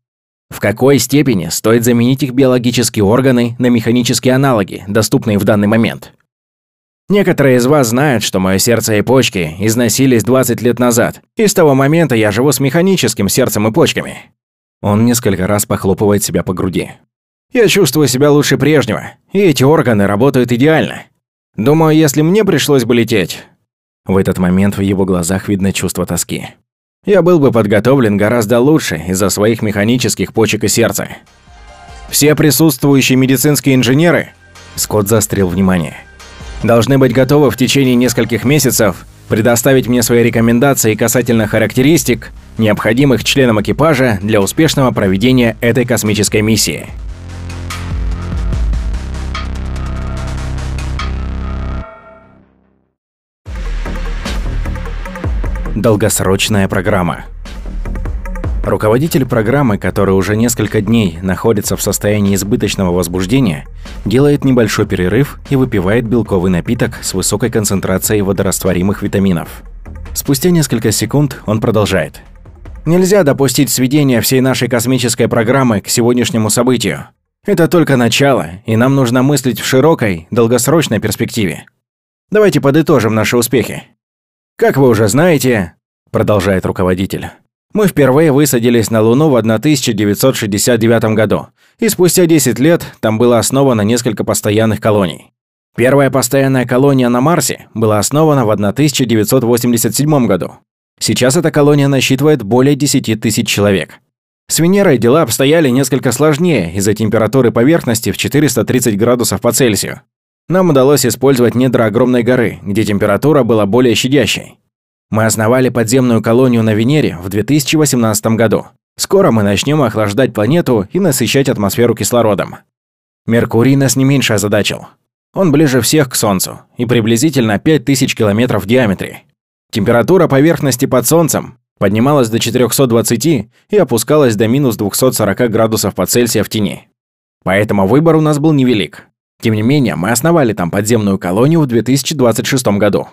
В какой степени стоит заменить их биологические органы на механические аналоги, доступные в данный момент? Некоторые из вас знают, что мое сердце и почки износились 20 лет назад, и с того момента я живу с механическим сердцем и почками. Он несколько раз похлопывает себя по груди. Я чувствую себя лучше прежнего, и эти органы работают идеально. Думаю, если мне пришлось бы лететь... В этот момент в его глазах видно чувство тоски. Я был бы подготовлен гораздо лучше из-за своих механических почек и сердца. Все присутствующие медицинские инженеры, Скотт заострил внимание, должны быть готовы в течение нескольких месяцев предоставить мне свои рекомендации касательно характеристик, необходимых членам экипажа для успешного проведения этой космической миссии. Долгосрочная программа. Руководитель программы, который уже несколько дней находится в состоянии избыточного возбуждения, делает небольшой перерыв и выпивает белковый напиток с высокой концентрацией водорастворимых витаминов. Спустя несколько секунд он продолжает. Нельзя допустить сведения всей нашей космической программы к сегодняшнему событию. Это только начало, и нам нужно мыслить в широкой, долгосрочной перспективе. Давайте подытожим наши успехи. Как вы уже знаете, продолжает руководитель, мы впервые высадились на Луну в 1969 году, и спустя 10 лет там было основано несколько постоянных колоний. Первая постоянная колония на Марсе была основана в 1987 году. Сейчас эта колония насчитывает более 10 тысяч человек. С Венерой дела обстояли несколько сложнее из-за температуры поверхности в 430 градусов по Цельсию. Нам удалось использовать недра огромной горы, где температура была более щадящей. Мы основали подземную колонию на Венере в 2018 году. Скоро мы начнем охлаждать планету и насыщать атмосферу кислородом. Меркурий нас не меньше озадачил. Он ближе всех к Солнцу и приблизительно 5000 километров в диаметре. Температура поверхности под Солнцем поднималась до 420 и опускалась до минус 240 градусов по Цельсию в тени. Поэтому выбор у нас был невелик. Тем не менее, мы основали там подземную колонию в 2026 году.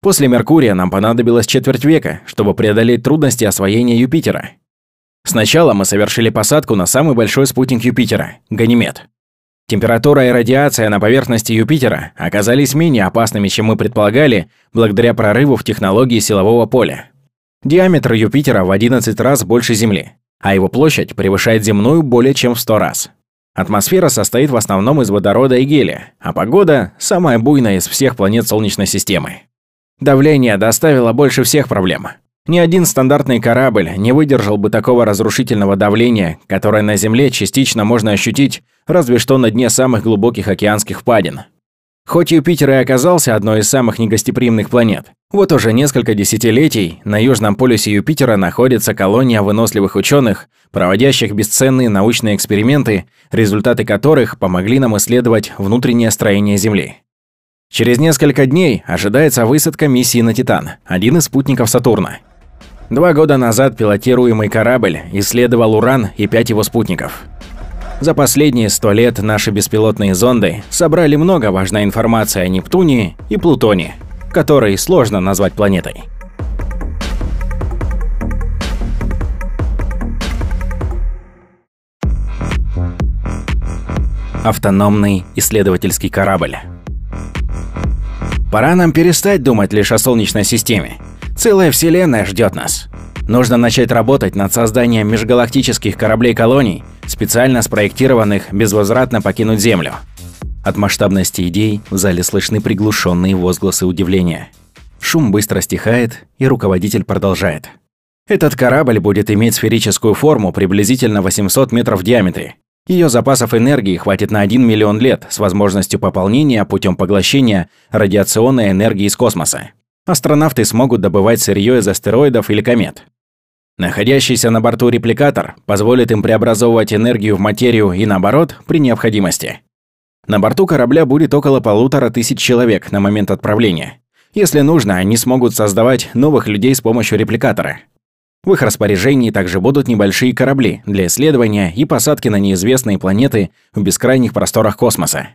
После Меркурия нам понадобилось четверть века, чтобы преодолеть трудности освоения Юпитера. Сначала мы совершили посадку на самый большой спутник Юпитера – Ганимед. Температура и радиация на поверхности Юпитера оказались менее опасными, чем мы предполагали, благодаря прорыву в технологии силового поля. Диаметр Юпитера в 11 раз больше Земли, а его площадь превышает земную более чем в 100 раз. Атмосфера состоит в основном из водорода и гелия, а погода – самая буйная из всех планет Солнечной системы. Давление доставило больше всех проблем. Ни один стандартный корабль не выдержал бы такого разрушительного давления, которое на Земле частично можно ощутить, разве что на дне самых глубоких океанских впадин. Хоть Юпитер и оказался одной из самых негостеприимных планет, вот уже несколько десятилетий на южном полюсе Юпитера находится колония выносливых ученых, проводящих бесценные научные эксперименты, результаты которых помогли нам исследовать внутреннее строение Земли. Через несколько дней ожидается высадка миссии на Титан, один из спутников Сатурна. Два года назад пилотируемый корабль исследовал Уран и пять его спутников. За последние сто лет наши беспилотные зонды собрали много важной информации о Нептуне и Плутоне, который сложно назвать планетой. Автономный исследовательский корабль. Пора нам перестать думать лишь о Солнечной системе Целая вселенная ждет нас. Нужно начать работать над созданием межгалактических кораблей-колоний, специально спроектированных безвозвратно покинуть Землю. От масштабности идей в зале слышны приглушенные возгласы удивления. Шум быстро стихает, и руководитель продолжает. Этот корабль будет иметь сферическую форму приблизительно 800 метров в диаметре. Ее запасов энергии хватит на 1 миллион лет с возможностью пополнения путем поглощения радиационной энергии из космоса астронавты смогут добывать сырье из астероидов или комет. Находящийся на борту репликатор позволит им преобразовывать энергию в материю и наоборот при необходимости. На борту корабля будет около полутора тысяч человек на момент отправления. Если нужно, они смогут создавать новых людей с помощью репликатора. В их распоряжении также будут небольшие корабли для исследования и посадки на неизвестные планеты в бескрайних просторах космоса.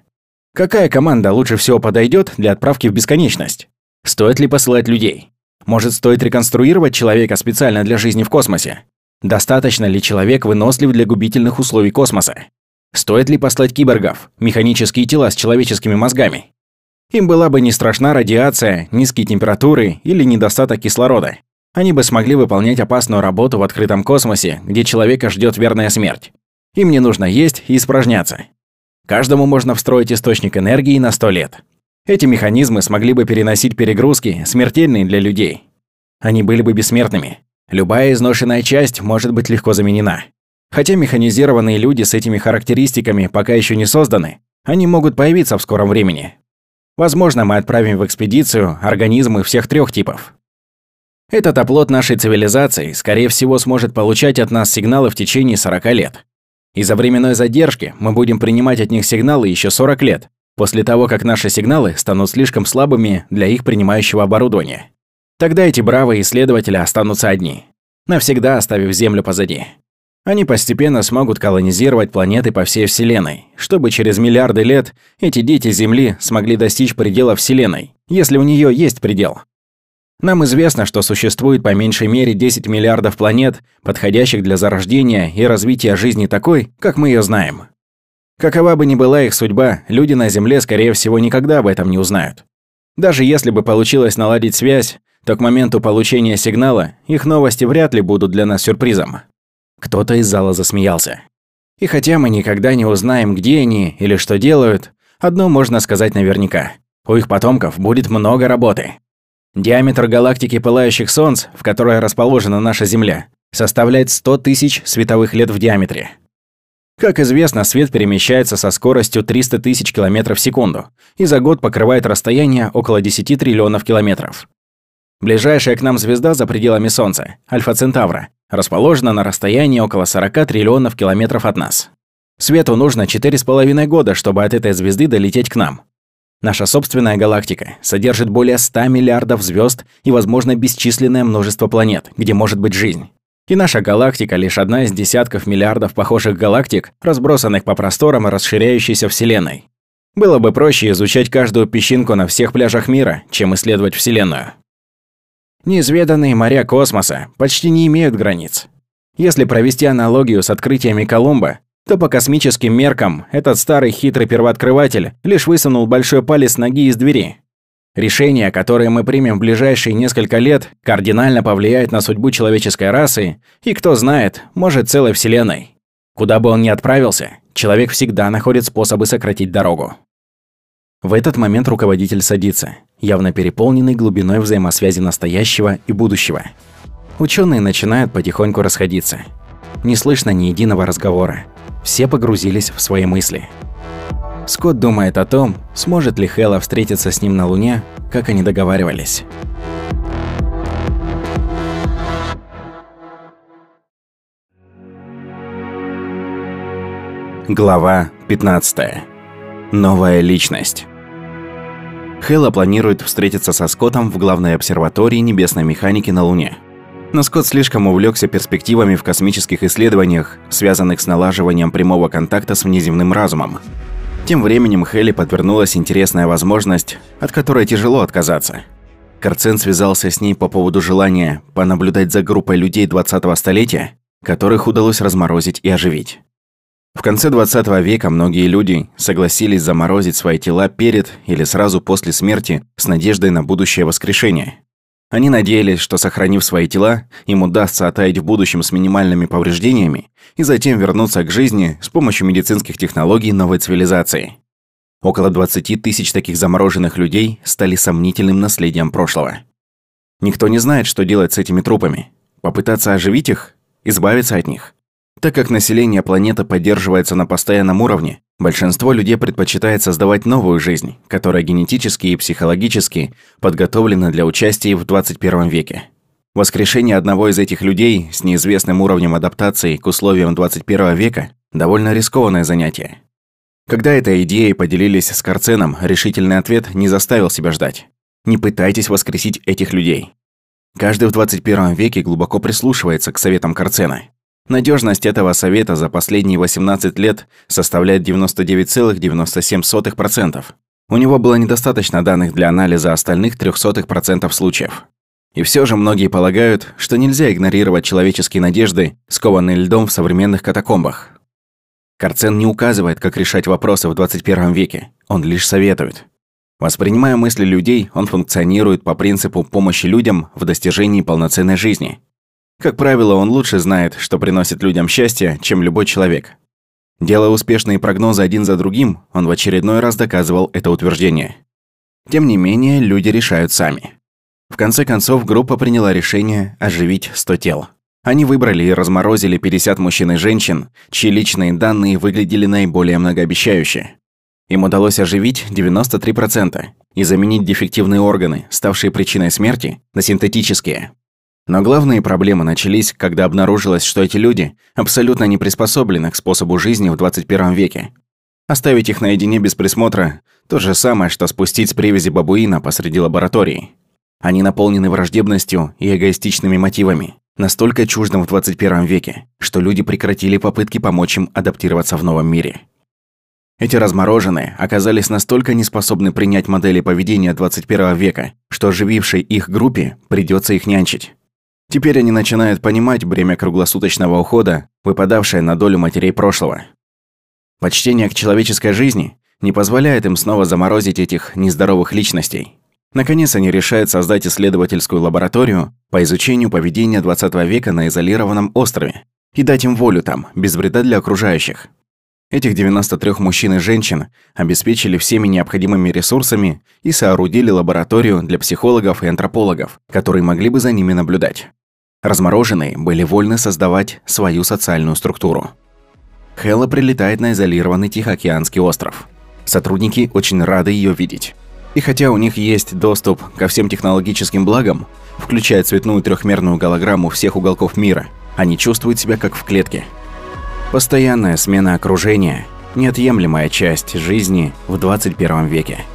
Какая команда лучше всего подойдет для отправки в бесконечность? Стоит ли посылать людей? Может, стоит реконструировать человека специально для жизни в космосе? Достаточно ли человек вынослив для губительных условий космоса? Стоит ли послать киборгов, механические тела с человеческими мозгами? Им была бы не страшна радиация, низкие температуры или недостаток кислорода. Они бы смогли выполнять опасную работу в открытом космосе, где человека ждет верная смерть. Им не нужно есть и испражняться. Каждому можно встроить источник энергии на 100 лет. Эти механизмы смогли бы переносить перегрузки, смертельные для людей. Они были бы бессмертными. Любая изношенная часть может быть легко заменена. Хотя механизированные люди с этими характеристиками пока еще не созданы, они могут появиться в скором времени. Возможно, мы отправим в экспедицию организмы всех трех типов. Этот оплот нашей цивилизации, скорее всего, сможет получать от нас сигналы в течение 40 лет. Из-за временной задержки мы будем принимать от них сигналы еще 40 лет, после того, как наши сигналы станут слишком слабыми для их принимающего оборудования. Тогда эти бравые исследователи останутся одни, навсегда оставив Землю позади. Они постепенно смогут колонизировать планеты по всей Вселенной, чтобы через миллиарды лет эти дети Земли смогли достичь предела Вселенной, если у нее есть предел. Нам известно, что существует по меньшей мере 10 миллиардов планет, подходящих для зарождения и развития жизни такой, как мы ее знаем. Какова бы ни была их судьба, люди на Земле, скорее всего, никогда об этом не узнают. Даже если бы получилось наладить связь, то к моменту получения сигнала их новости вряд ли будут для нас сюрпризом. Кто-то из зала засмеялся. И хотя мы никогда не узнаем, где они или что делают, одно можно сказать наверняка. У их потомков будет много работы. Диаметр галактики пылающих солнц, в которой расположена наша Земля, составляет 100 тысяч световых лет в диаметре. Как известно, свет перемещается со скоростью 300 тысяч километров в секунду и за год покрывает расстояние около 10 триллионов километров. Ближайшая к нам звезда за пределами Солнца, Альфа Центавра, расположена на расстоянии около 40 триллионов километров от нас. Свету нужно 4,5 года, чтобы от этой звезды долететь к нам. Наша собственная галактика содержит более 100 миллиардов звезд и, возможно, бесчисленное множество планет, где может быть жизнь. И наша галактика лишь одна из десятков миллиардов похожих галактик, разбросанных по просторам расширяющейся Вселенной. Было бы проще изучать каждую песчинку на всех пляжах мира, чем исследовать Вселенную. Неизведанные моря космоса почти не имеют границ. Если провести аналогию с открытиями Колумба, то по космическим меркам этот старый хитрый первооткрыватель лишь высунул большой палец ноги из двери. Решение, которое мы примем в ближайшие несколько лет, кардинально повлияет на судьбу человеческой расы и, кто знает, может, целой Вселенной. Куда бы он ни отправился, человек всегда находит способы сократить дорогу. В этот момент руководитель садится, явно переполненный глубиной взаимосвязи настоящего и будущего. Ученые начинают потихоньку расходиться. Не слышно ни единого разговора. Все погрузились в свои мысли. Скотт думает о том, сможет ли Хэлла встретиться с ним на Луне, как они договаривались. Глава 15. Новая личность. Хэлла планирует встретиться со Скоттом в главной обсерватории небесной механики на Луне. Но Скотт слишком увлекся перспективами в космических исследованиях, связанных с налаживанием прямого контакта с внеземным разумом, тем временем Хелли подвернулась интересная возможность, от которой тяжело отказаться. Карцен связался с ней по поводу желания понаблюдать за группой людей 20-го столетия, которых удалось разморозить и оживить. В конце 20 века многие люди согласились заморозить свои тела перед или сразу после смерти с надеждой на будущее воскрешение. Они надеялись, что сохранив свои тела, им удастся оттаять в будущем с минимальными повреждениями и затем вернуться к жизни с помощью медицинских технологий новой цивилизации. Около 20 тысяч таких замороженных людей стали сомнительным наследием прошлого. Никто не знает, что делать с этими трупами. Попытаться оживить их? Избавиться от них? Так как население планеты поддерживается на постоянном уровне, большинство людей предпочитает создавать новую жизнь, которая генетически и психологически подготовлена для участия в 21 веке. Воскрешение одного из этих людей с неизвестным уровнем адаптации к условиям 21 века – довольно рискованное занятие. Когда этой идеей поделились с Карценом, решительный ответ не заставил себя ждать. Не пытайтесь воскресить этих людей. Каждый в 21 веке глубоко прислушивается к советам Карцена – Надежность этого совета за последние 18 лет составляет 99,97%. У него было недостаточно данных для анализа остальных 0,03% случаев. И все же многие полагают, что нельзя игнорировать человеческие надежды, скованные льдом в современных катакомбах. Карцен не указывает, как решать вопросы в 21 веке, он лишь советует. Воспринимая мысли людей, он функционирует по принципу помощи людям в достижении полноценной жизни – как правило, он лучше знает, что приносит людям счастье, чем любой человек. Делая успешные прогнозы один за другим, он в очередной раз доказывал это утверждение. Тем не менее, люди решают сами. В конце концов, группа приняла решение оживить 100 тел. Они выбрали и разморозили 50 мужчин и женщин, чьи личные данные выглядели наиболее многообещающе. Им удалось оживить 93% и заменить дефективные органы, ставшие причиной смерти, на синтетические. Но главные проблемы начались, когда обнаружилось, что эти люди абсолютно не приспособлены к способу жизни в 21 веке. Оставить их наедине без присмотра – то же самое, что спустить с привязи бабуина посреди лаборатории. Они наполнены враждебностью и эгоистичными мотивами, настолько чуждым в 21 веке, что люди прекратили попытки помочь им адаптироваться в новом мире. Эти размороженные оказались настолько неспособны принять модели поведения 21 века, что оживившей их группе придется их нянчить. Теперь они начинают понимать бремя круглосуточного ухода, выпадавшее на долю матерей прошлого. Почтение к человеческой жизни не позволяет им снова заморозить этих нездоровых личностей. Наконец они решают создать исследовательскую лабораторию по изучению поведения 20 века на изолированном острове и дать им волю там, без вреда для окружающих. Этих 93 мужчин и женщин обеспечили всеми необходимыми ресурсами и соорудили лабораторию для психологов и антропологов, которые могли бы за ними наблюдать. Размороженные были вольны создавать свою социальную структуру. Хэлла прилетает на изолированный Тихоокеанский остров. Сотрудники очень рады ее видеть. И хотя у них есть доступ ко всем технологическим благам, включая цветную трехмерную голограмму всех уголков мира, они чувствуют себя как в клетке. Постоянная смена окружения – неотъемлемая часть жизни в 21 веке.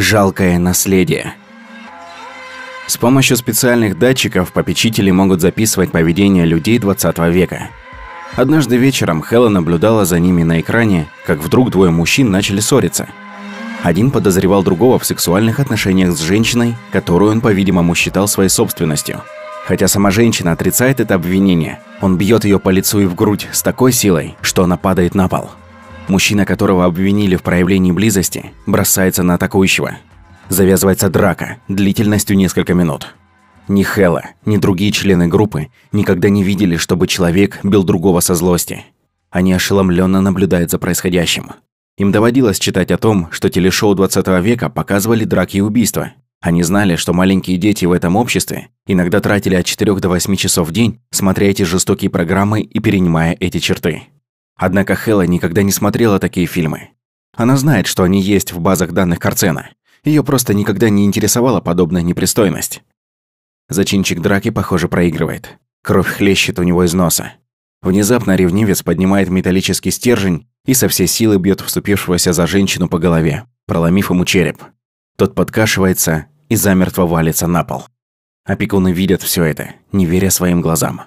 Жалкое наследие. С помощью специальных датчиков попечители могут записывать поведение людей 20 века. Однажды вечером Хэлла наблюдала за ними на экране, как вдруг двое мужчин начали ссориться. Один подозревал другого в сексуальных отношениях с женщиной, которую он, по-видимому, считал своей собственностью. Хотя сама женщина отрицает это обвинение, он бьет ее по лицу и в грудь с такой силой, что она падает на пол. Мужчина, которого обвинили в проявлении близости, бросается на атакующего. Завязывается драка длительностью несколько минут. Ни Хэлла, ни другие члены группы никогда не видели, чтобы человек бил другого со злости. Они ошеломленно наблюдают за происходящим. Им доводилось читать о том, что телешоу 20 века показывали драки и убийства. Они знали, что маленькие дети в этом обществе иногда тратили от 4 до 8 часов в день, смотря эти жестокие программы и перенимая эти черты. Однако Хэлла никогда не смотрела такие фильмы. Она знает, что они есть в базах данных Карцена. Ее просто никогда не интересовала подобная непристойность. Зачинчик драки, похоже, проигрывает. Кровь хлещет у него из носа. Внезапно ревнивец поднимает металлический стержень и со всей силы бьет вступившегося за женщину по голове, проломив ему череп. Тот подкашивается и замертво валится на пол. Опекуны видят все это, не веря своим глазам.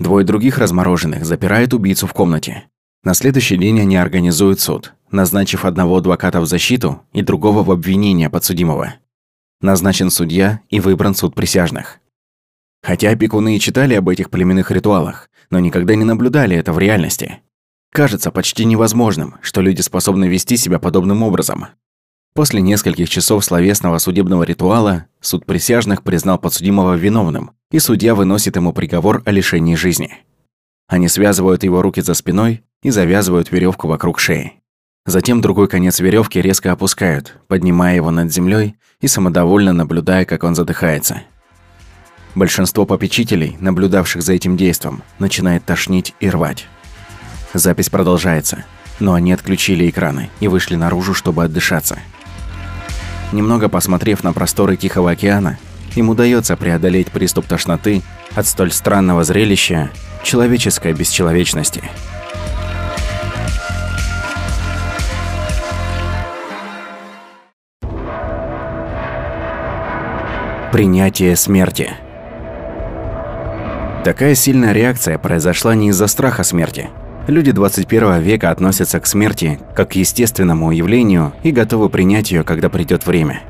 Двое других размороженных запирают убийцу в комнате. На следующий день они организуют суд, назначив одного адвоката в защиту и другого в обвинение подсудимого. Назначен судья и выбран суд присяжных. Хотя опекуны и читали об этих племенных ритуалах, но никогда не наблюдали это в реальности. Кажется почти невозможным, что люди способны вести себя подобным образом. После нескольких часов словесного судебного ритуала суд присяжных признал подсудимого виновным, и судья выносит ему приговор о лишении жизни. Они связывают его руки за спиной и завязывают веревку вокруг шеи. Затем другой конец веревки резко опускают, поднимая его над землей и самодовольно наблюдая, как он задыхается. Большинство попечителей, наблюдавших за этим действом, начинает тошнить и рвать. Запись продолжается, но они отключили экраны и вышли наружу, чтобы отдышаться. Немного посмотрев на просторы Тихого океана, им удается преодолеть приступ тошноты от столь странного зрелища человеческой бесчеловечности. Принятие смерти. Такая сильная реакция произошла не из-за страха смерти, Люди 21 века относятся к смерти как к естественному явлению и готовы принять ее, когда придет время.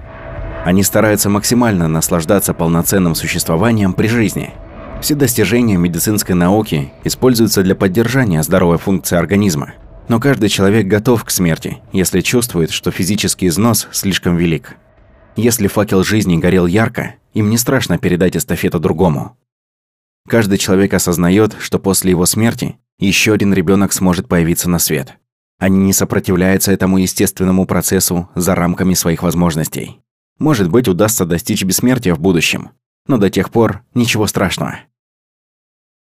Они стараются максимально наслаждаться полноценным существованием при жизни. Все достижения медицинской науки используются для поддержания здоровой функции организма. Но каждый человек готов к смерти, если чувствует, что физический износ слишком велик. Если факел жизни горел ярко, им не страшно передать эстафету другому. Каждый человек осознает, что после его смерти еще один ребенок сможет появиться на свет. Они не сопротивляются этому естественному процессу за рамками своих возможностей. Может быть, удастся достичь бессмертия в будущем, но до тех пор ничего страшного.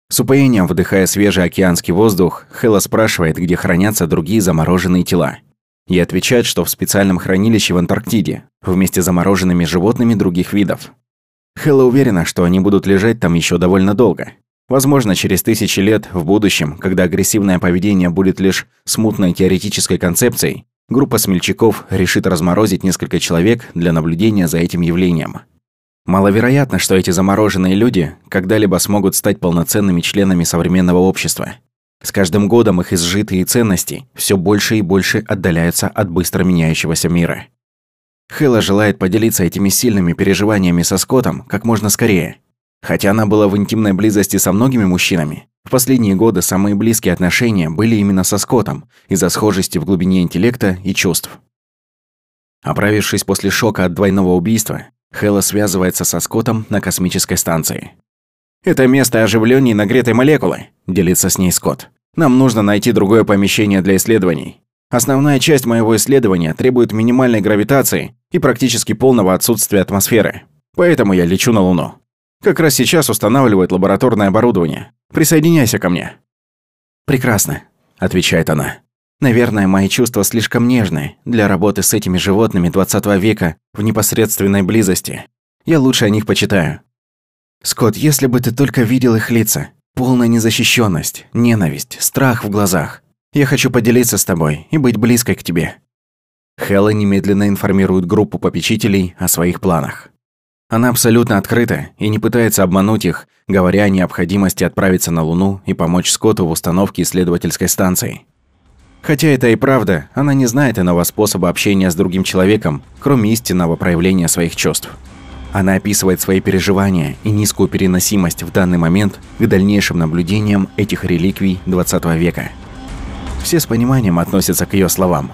С упоением вдыхая свежий океанский воздух, Хэлла спрашивает, где хранятся другие замороженные тела. И отвечает, что в специальном хранилище в Антарктиде, вместе с замороженными животными других видов. Хэлла уверена, что они будут лежать там еще довольно долго, Возможно, через тысячи лет в будущем, когда агрессивное поведение будет лишь смутной теоретической концепцией, группа смельчаков решит разморозить несколько человек для наблюдения за этим явлением. Маловероятно, что эти замороженные люди когда-либо смогут стать полноценными членами современного общества. С каждым годом их изжитые ценности все больше и больше отдаляются от быстро меняющегося мира. Хэлла желает поделиться этими сильными переживаниями со Скоттом как можно скорее – Хотя она была в интимной близости со многими мужчинами, в последние годы самые близкие отношения были именно со Скоттом из-за схожести в глубине интеллекта и чувств. Оправившись после шока от двойного убийства, Хэлла связывается со Скоттом на космической станции. «Это место оживления нагретой молекулы», – делится с ней Скотт. «Нам нужно найти другое помещение для исследований. Основная часть моего исследования требует минимальной гравитации и практически полного отсутствия атмосферы. Поэтому я лечу на Луну. Как раз сейчас устанавливают лабораторное оборудование. Присоединяйся ко мне». «Прекрасно», – отвечает она. «Наверное, мои чувства слишком нежные для работы с этими животными 20 века в непосредственной близости. Я лучше о них почитаю». «Скотт, если бы ты только видел их лица, полная незащищенность, ненависть, страх в глазах. Я хочу поделиться с тобой и быть близкой к тебе». Хэлла немедленно информирует группу попечителей о своих планах. Она абсолютно открыта и не пытается обмануть их, говоря о необходимости отправиться на Луну и помочь Скотту в установке исследовательской станции. Хотя это и правда, она не знает иного способа общения с другим человеком, кроме истинного проявления своих чувств. Она описывает свои переживания и низкую переносимость в данный момент к дальнейшим наблюдениям этих реликвий 20 века. Все с пониманием относятся к ее словам.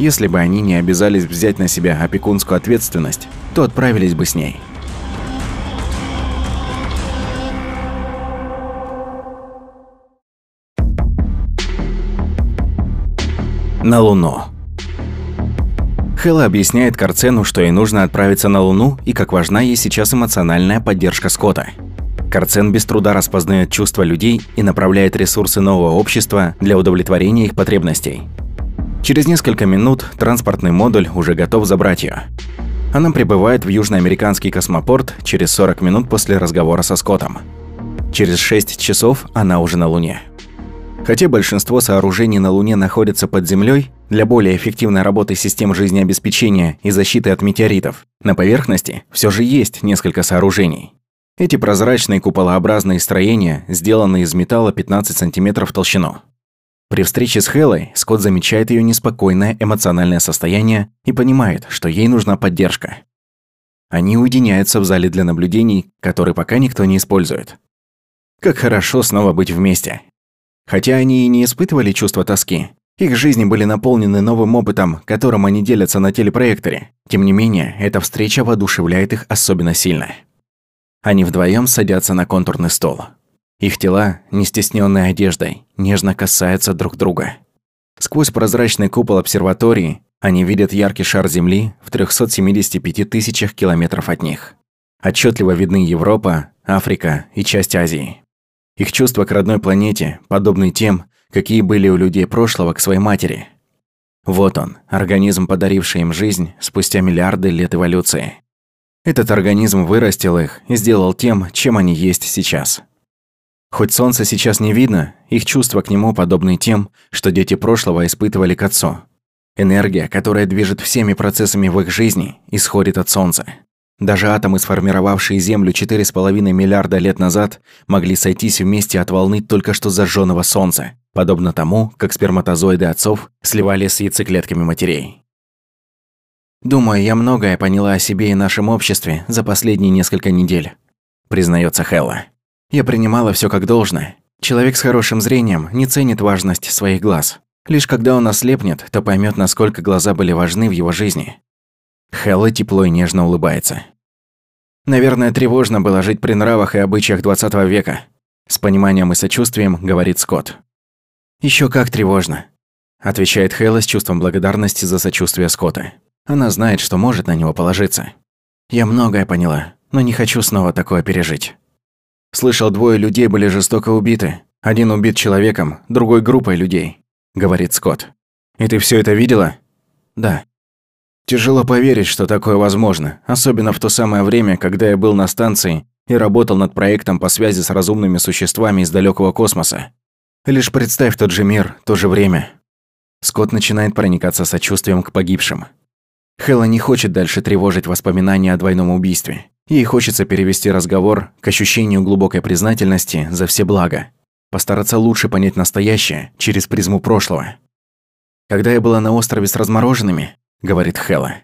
Если бы они не обязались взять на себя опекунскую ответственность, то отправились бы с ней. На Луну. Хэлла объясняет Карцену, что ей нужно отправиться на Луну и как важна ей сейчас эмоциональная поддержка Скотта. Карцен без труда распознает чувства людей и направляет ресурсы нового общества для удовлетворения их потребностей. Через несколько минут транспортный модуль уже готов забрать ее. Она прибывает в южноамериканский космопорт через 40 минут после разговора со Скоттом. Через 6 часов она уже на Луне. Хотя большинство сооружений на Луне находятся под землей, для более эффективной работы систем жизнеобеспечения и защиты от метеоритов, на поверхности все же есть несколько сооружений. Эти прозрачные куполообразные строения сделаны из металла 15 см толщину. При встрече с Хеллой Скотт замечает ее неспокойное эмоциональное состояние и понимает, что ей нужна поддержка. Они уединяются в зале для наблюдений, который пока никто не использует. Как хорошо снова быть вместе. Хотя они и не испытывали чувство тоски, их жизни были наполнены новым опытом, которым они делятся на телепроекторе. Тем не менее, эта встреча воодушевляет их особенно сильно. Они вдвоем садятся на контурный стол. Их тела, не стесненные одеждой, нежно касаются друг друга. Сквозь прозрачный купол обсерватории они видят яркий шар Земли в 375 тысячах километров от них. Отчетливо видны Европа, Африка и часть Азии. Их чувства к родной планете подобны тем, какие были у людей прошлого к своей матери. Вот он, организм, подаривший им жизнь спустя миллиарды лет эволюции. Этот организм вырастил их и сделал тем, чем они есть сейчас. Хоть солнце сейчас не видно, их чувства к нему подобны тем, что дети прошлого испытывали к отцу. Энергия, которая движет всеми процессами в их жизни, исходит от солнца. Даже атомы, сформировавшие Землю 4,5 миллиарда лет назад, могли сойтись вместе от волны только что зажженного Солнца, подобно тому, как сперматозоиды отцов сливались с яйцеклетками матерей. «Думаю, я многое поняла о себе и нашем обществе за последние несколько недель», признается Хелла. «Я принимала все как должное. Человек с хорошим зрением не ценит важность своих глаз. Лишь когда он ослепнет, то поймет, насколько глаза были важны в его жизни». Хелла тепло и нежно улыбается. Наверное, тревожно было жить при нравах и обычаях 20 века. С пониманием и сочувствием говорит Скотт. Еще как тревожно», – отвечает Хейла с чувством благодарности за сочувствие Скотта. Она знает, что может на него положиться. «Я многое поняла, но не хочу снова такое пережить». «Слышал, двое людей были жестоко убиты. Один убит человеком, другой группой людей», – говорит Скотт. «И ты все это видела?» «Да». Тяжело поверить, что такое возможно, особенно в то самое время, когда я был на станции и работал над проектом по связи с разумными существами из далекого космоса. Лишь представь тот же мир, то же время. Скотт начинает проникаться сочувствием к погибшим. Хэлла не хочет дальше тревожить воспоминания о двойном убийстве. Ей хочется перевести разговор к ощущению глубокой признательности за все блага. Постараться лучше понять настоящее через призму прошлого. Когда я была на острове с размороженными, – говорит Хэлла.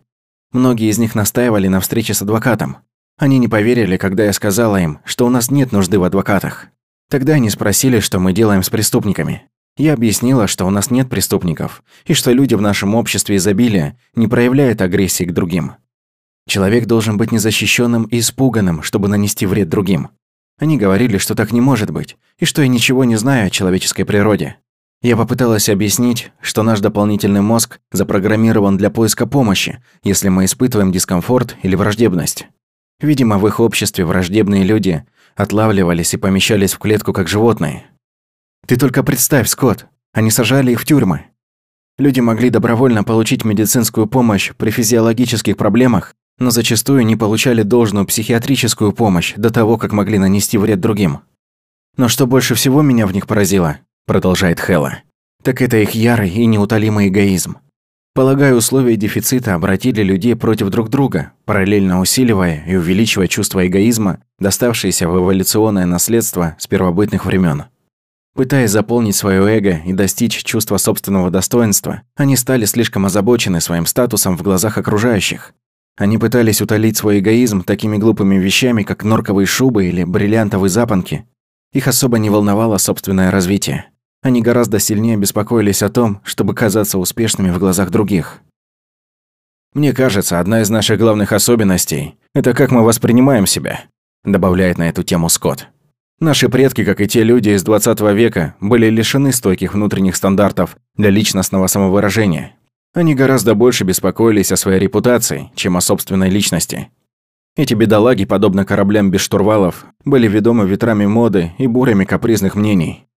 Многие из них настаивали на встрече с адвокатом. Они не поверили, когда я сказала им, что у нас нет нужды в адвокатах. Тогда они спросили, что мы делаем с преступниками. Я объяснила, что у нас нет преступников, и что люди в нашем обществе изобилия не проявляют агрессии к другим. Человек должен быть незащищенным и испуганным, чтобы нанести вред другим. Они говорили, что так не может быть, и что я ничего не знаю о человеческой природе. Я попыталась объяснить, что наш дополнительный мозг запрограммирован для поиска помощи, если мы испытываем дискомфорт или враждебность. Видимо, в их обществе враждебные люди отлавливались и помещались в клетку как животные. Ты только представь, Скотт, они сажали их в тюрьмы. Люди могли добровольно получить медицинскую помощь при физиологических проблемах, но зачастую не получали должную психиатрическую помощь до того, как могли нанести вред другим. Но что больше всего меня в них поразило, продолжает Хела, так это их ярый и неутолимый эгоизм. Полагаю, условия дефицита обратили людей против друг друга, параллельно усиливая и увеличивая чувство эгоизма, доставшееся в эволюционное наследство с первобытных времен. Пытаясь заполнить свое эго и достичь чувства собственного достоинства, они стали слишком озабочены своим статусом в глазах окружающих. Они пытались утолить свой эгоизм такими глупыми вещами, как норковые шубы или бриллиантовые запонки. Их особо не волновало собственное развитие. Они гораздо сильнее беспокоились о том, чтобы казаться успешными в глазах других. «Мне кажется, одна из наших главных особенностей – это как мы воспринимаем себя», – добавляет на эту тему Скотт. Наши предки, как и те люди из 20 века, были лишены стойких внутренних стандартов для личностного самовыражения. Они гораздо больше беспокоились о своей репутации, чем о собственной личности. Эти бедолаги, подобно кораблям без штурвалов, были ведомы ветрами моды и бурями капризных мнений.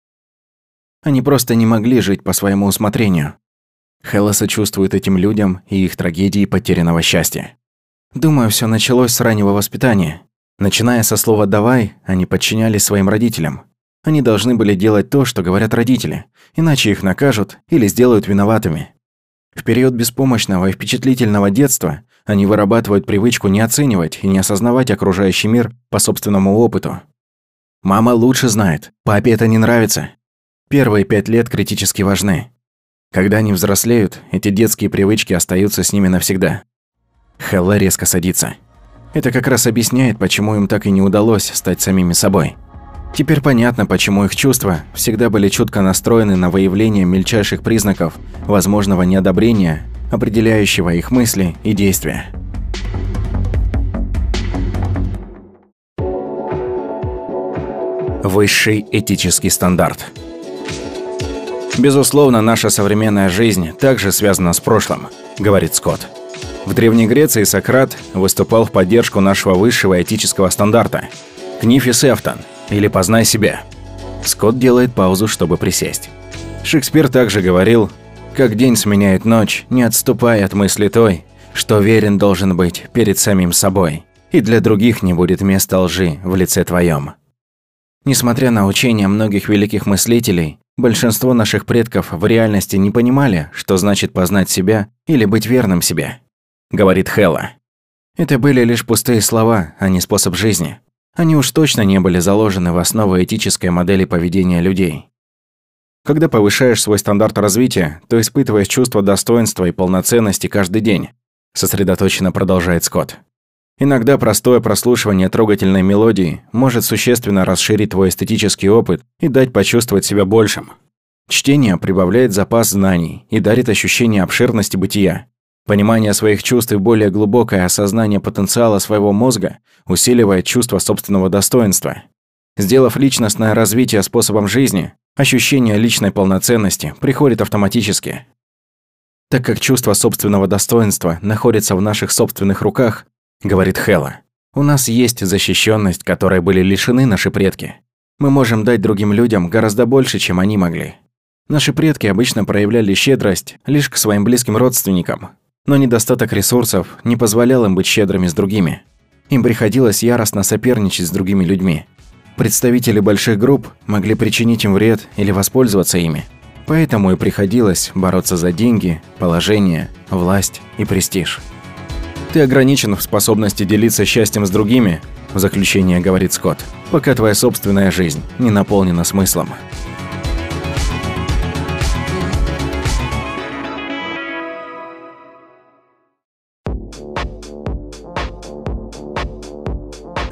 Они просто не могли жить по своему усмотрению. Хэлла сочувствует этим людям и их трагедии потерянного счастья. Думаю, все началось с раннего воспитания. Начиная со слова «давай», они подчинялись своим родителям. Они должны были делать то, что говорят родители, иначе их накажут или сделают виноватыми. В период беспомощного и впечатлительного детства они вырабатывают привычку не оценивать и не осознавать окружающий мир по собственному опыту. Мама лучше знает, папе это не нравится. Первые пять лет критически важны. Когда они взрослеют, эти детские привычки остаются с ними навсегда. Хелла резко садится. Это как раз объясняет, почему им так и не удалось стать самими собой. Теперь понятно, почему их чувства всегда были чутко настроены на выявление мельчайших признаков возможного неодобрения, определяющего их мысли и действия. Высший этический стандарт. Безусловно, наша современная жизнь также связана с прошлым, говорит Скотт. В Древней Греции Сократ выступал в поддержку нашего высшего этического стандарта – «Книфи Сефтон» или «Познай себя». Скотт делает паузу, чтобы присесть. Шекспир также говорил «Как день сменяет ночь, не отступай от мысли той, что верен должен быть перед самим собой, и для других не будет места лжи в лице твоем». Несмотря на учения многих великих мыслителей, большинство наших предков в реальности не понимали, что значит познать себя или быть верным себе говорит Хелла. Это были лишь пустые слова, а не способ жизни. Они уж точно не были заложены в основу этической модели поведения людей. Когда повышаешь свой стандарт развития, то испытываешь чувство достоинства и полноценности каждый день, сосредоточенно продолжает Скотт. Иногда простое прослушивание трогательной мелодии может существенно расширить твой эстетический опыт и дать почувствовать себя большим. Чтение прибавляет запас знаний и дарит ощущение обширности бытия, Понимание своих чувств и более глубокое осознание потенциала своего мозга усиливает чувство собственного достоинства. Сделав личностное развитие способом жизни, ощущение личной полноценности приходит автоматически. Так как чувство собственного достоинства находится в наших собственных руках, говорит Хела, у нас есть защищенность, которой были лишены наши предки. Мы можем дать другим людям гораздо больше, чем они могли. Наши предки обычно проявляли щедрость лишь к своим близким родственникам, но недостаток ресурсов не позволял им быть щедрыми с другими. Им приходилось яростно соперничать с другими людьми. Представители больших групп могли причинить им вред или воспользоваться ими. Поэтому и приходилось бороться за деньги, положение, власть и престиж. Ты ограничен в способности делиться счастьем с другими, в заключение говорит Скотт, пока твоя собственная жизнь не наполнена смыслом.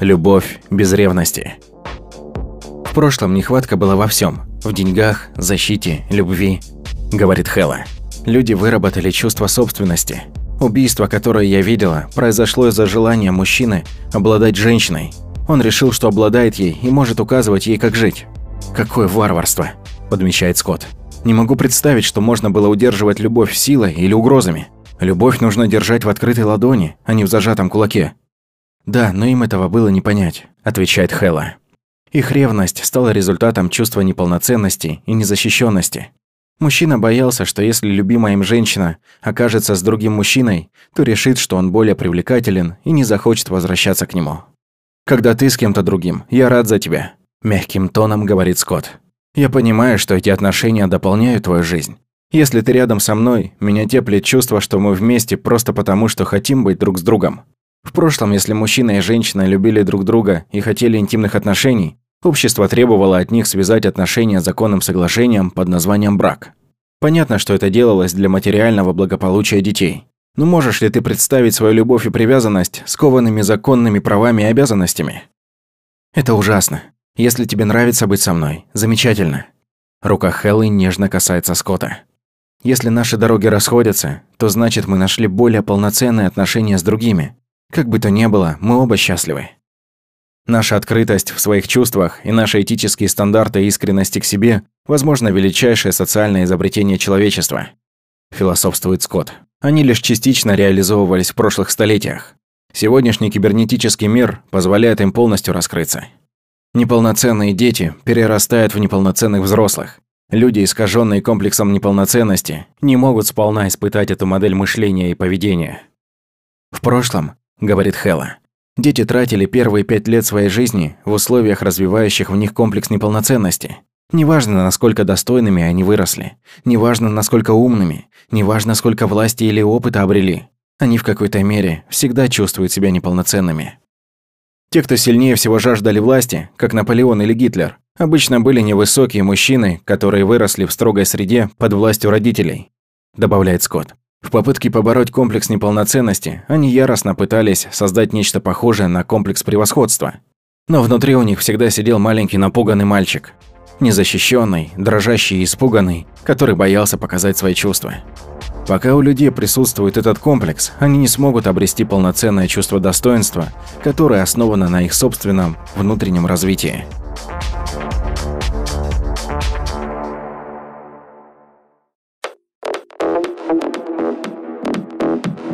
Любовь без ревности. В прошлом нехватка была во всем: В деньгах, защите, любви, говорит Хела. Люди выработали чувство собственности. Убийство, которое я видела, произошло из-за желания мужчины обладать женщиной. Он решил, что обладает ей и может указывать ей, как жить. «Какое варварство!» – подмечает Скотт. «Не могу представить, что можно было удерживать любовь силой или угрозами. Любовь нужно держать в открытой ладони, а не в зажатом кулаке. «Да, но им этого было не понять», – отвечает Хэлла. Их ревность стала результатом чувства неполноценности и незащищенности. Мужчина боялся, что если любимая им женщина окажется с другим мужчиной, то решит, что он более привлекателен и не захочет возвращаться к нему. «Когда ты с кем-то другим, я рад за тебя», – мягким тоном говорит Скотт. «Я понимаю, что эти отношения дополняют твою жизнь. Если ты рядом со мной, меня теплит чувство, что мы вместе просто потому, что хотим быть друг с другом. В прошлом, если мужчина и женщина любили друг друга и хотели интимных отношений, Общество требовало от них связать отношения с законным соглашением под названием брак. Понятно, что это делалось для материального благополучия детей. Но можешь ли ты представить свою любовь и привязанность скованными законными правами и обязанностями? Это ужасно. Если тебе нравится быть со мной, замечательно. Рука Хеллы нежно касается Скотта. Если наши дороги расходятся, то значит мы нашли более полноценные отношения с другими. Как бы то ни было, мы оба счастливы. Наша открытость в своих чувствах и наши этические стандарты искренности к себе – возможно, величайшее социальное изобретение человечества. Философствует Скотт. Они лишь частично реализовывались в прошлых столетиях. Сегодняшний кибернетический мир позволяет им полностью раскрыться. Неполноценные дети перерастают в неполноценных взрослых. Люди, искаженные комплексом неполноценности, не могут сполна испытать эту модель мышления и поведения. «В прошлом», – говорит Хэлла, – «дети тратили первые пять лет своей жизни в условиях, развивающих в них комплекс неполноценности. Неважно, насколько достойными они выросли, неважно, насколько умными, неважно, сколько власти или опыта обрели, они в какой-то мере всегда чувствуют себя неполноценными. Те, кто сильнее всего жаждали власти, как Наполеон или Гитлер, обычно были невысокие мужчины, которые выросли в строгой среде под властью родителей, добавляет Скотт. В попытке побороть комплекс неполноценности, они яростно пытались создать нечто похожее на комплекс превосходства. Но внутри у них всегда сидел маленький напуганный мальчик, незащищенный, дрожащий и испуганный, который боялся показать свои чувства. Пока у людей присутствует этот комплекс, они не смогут обрести полноценное чувство достоинства, которое основано на их собственном внутреннем развитии.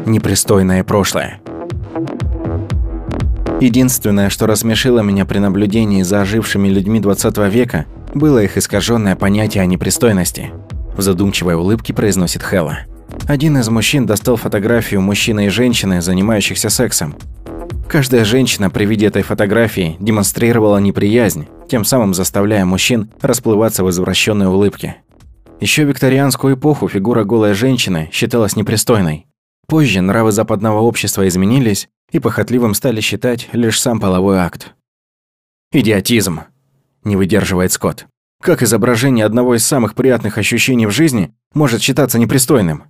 Непристойное прошлое. Единственное, что рассмешило меня при наблюдении за ожившими людьми 20 века, было их искаженное понятие о непристойности. В задумчивой улыбке произносит Хэлла. Один из мужчин достал фотографию мужчины и женщины, занимающихся сексом. Каждая женщина при виде этой фотографии демонстрировала неприязнь, тем самым заставляя мужчин расплываться в извращенной улыбке. Еще в викторианскую эпоху фигура голой женщины считалась непристойной. Позже нравы западного общества изменились, и похотливым стали считать лишь сам половой акт. «Идиотизм!» – не выдерживает Скотт. «Как изображение одного из самых приятных ощущений в жизни может считаться непристойным?»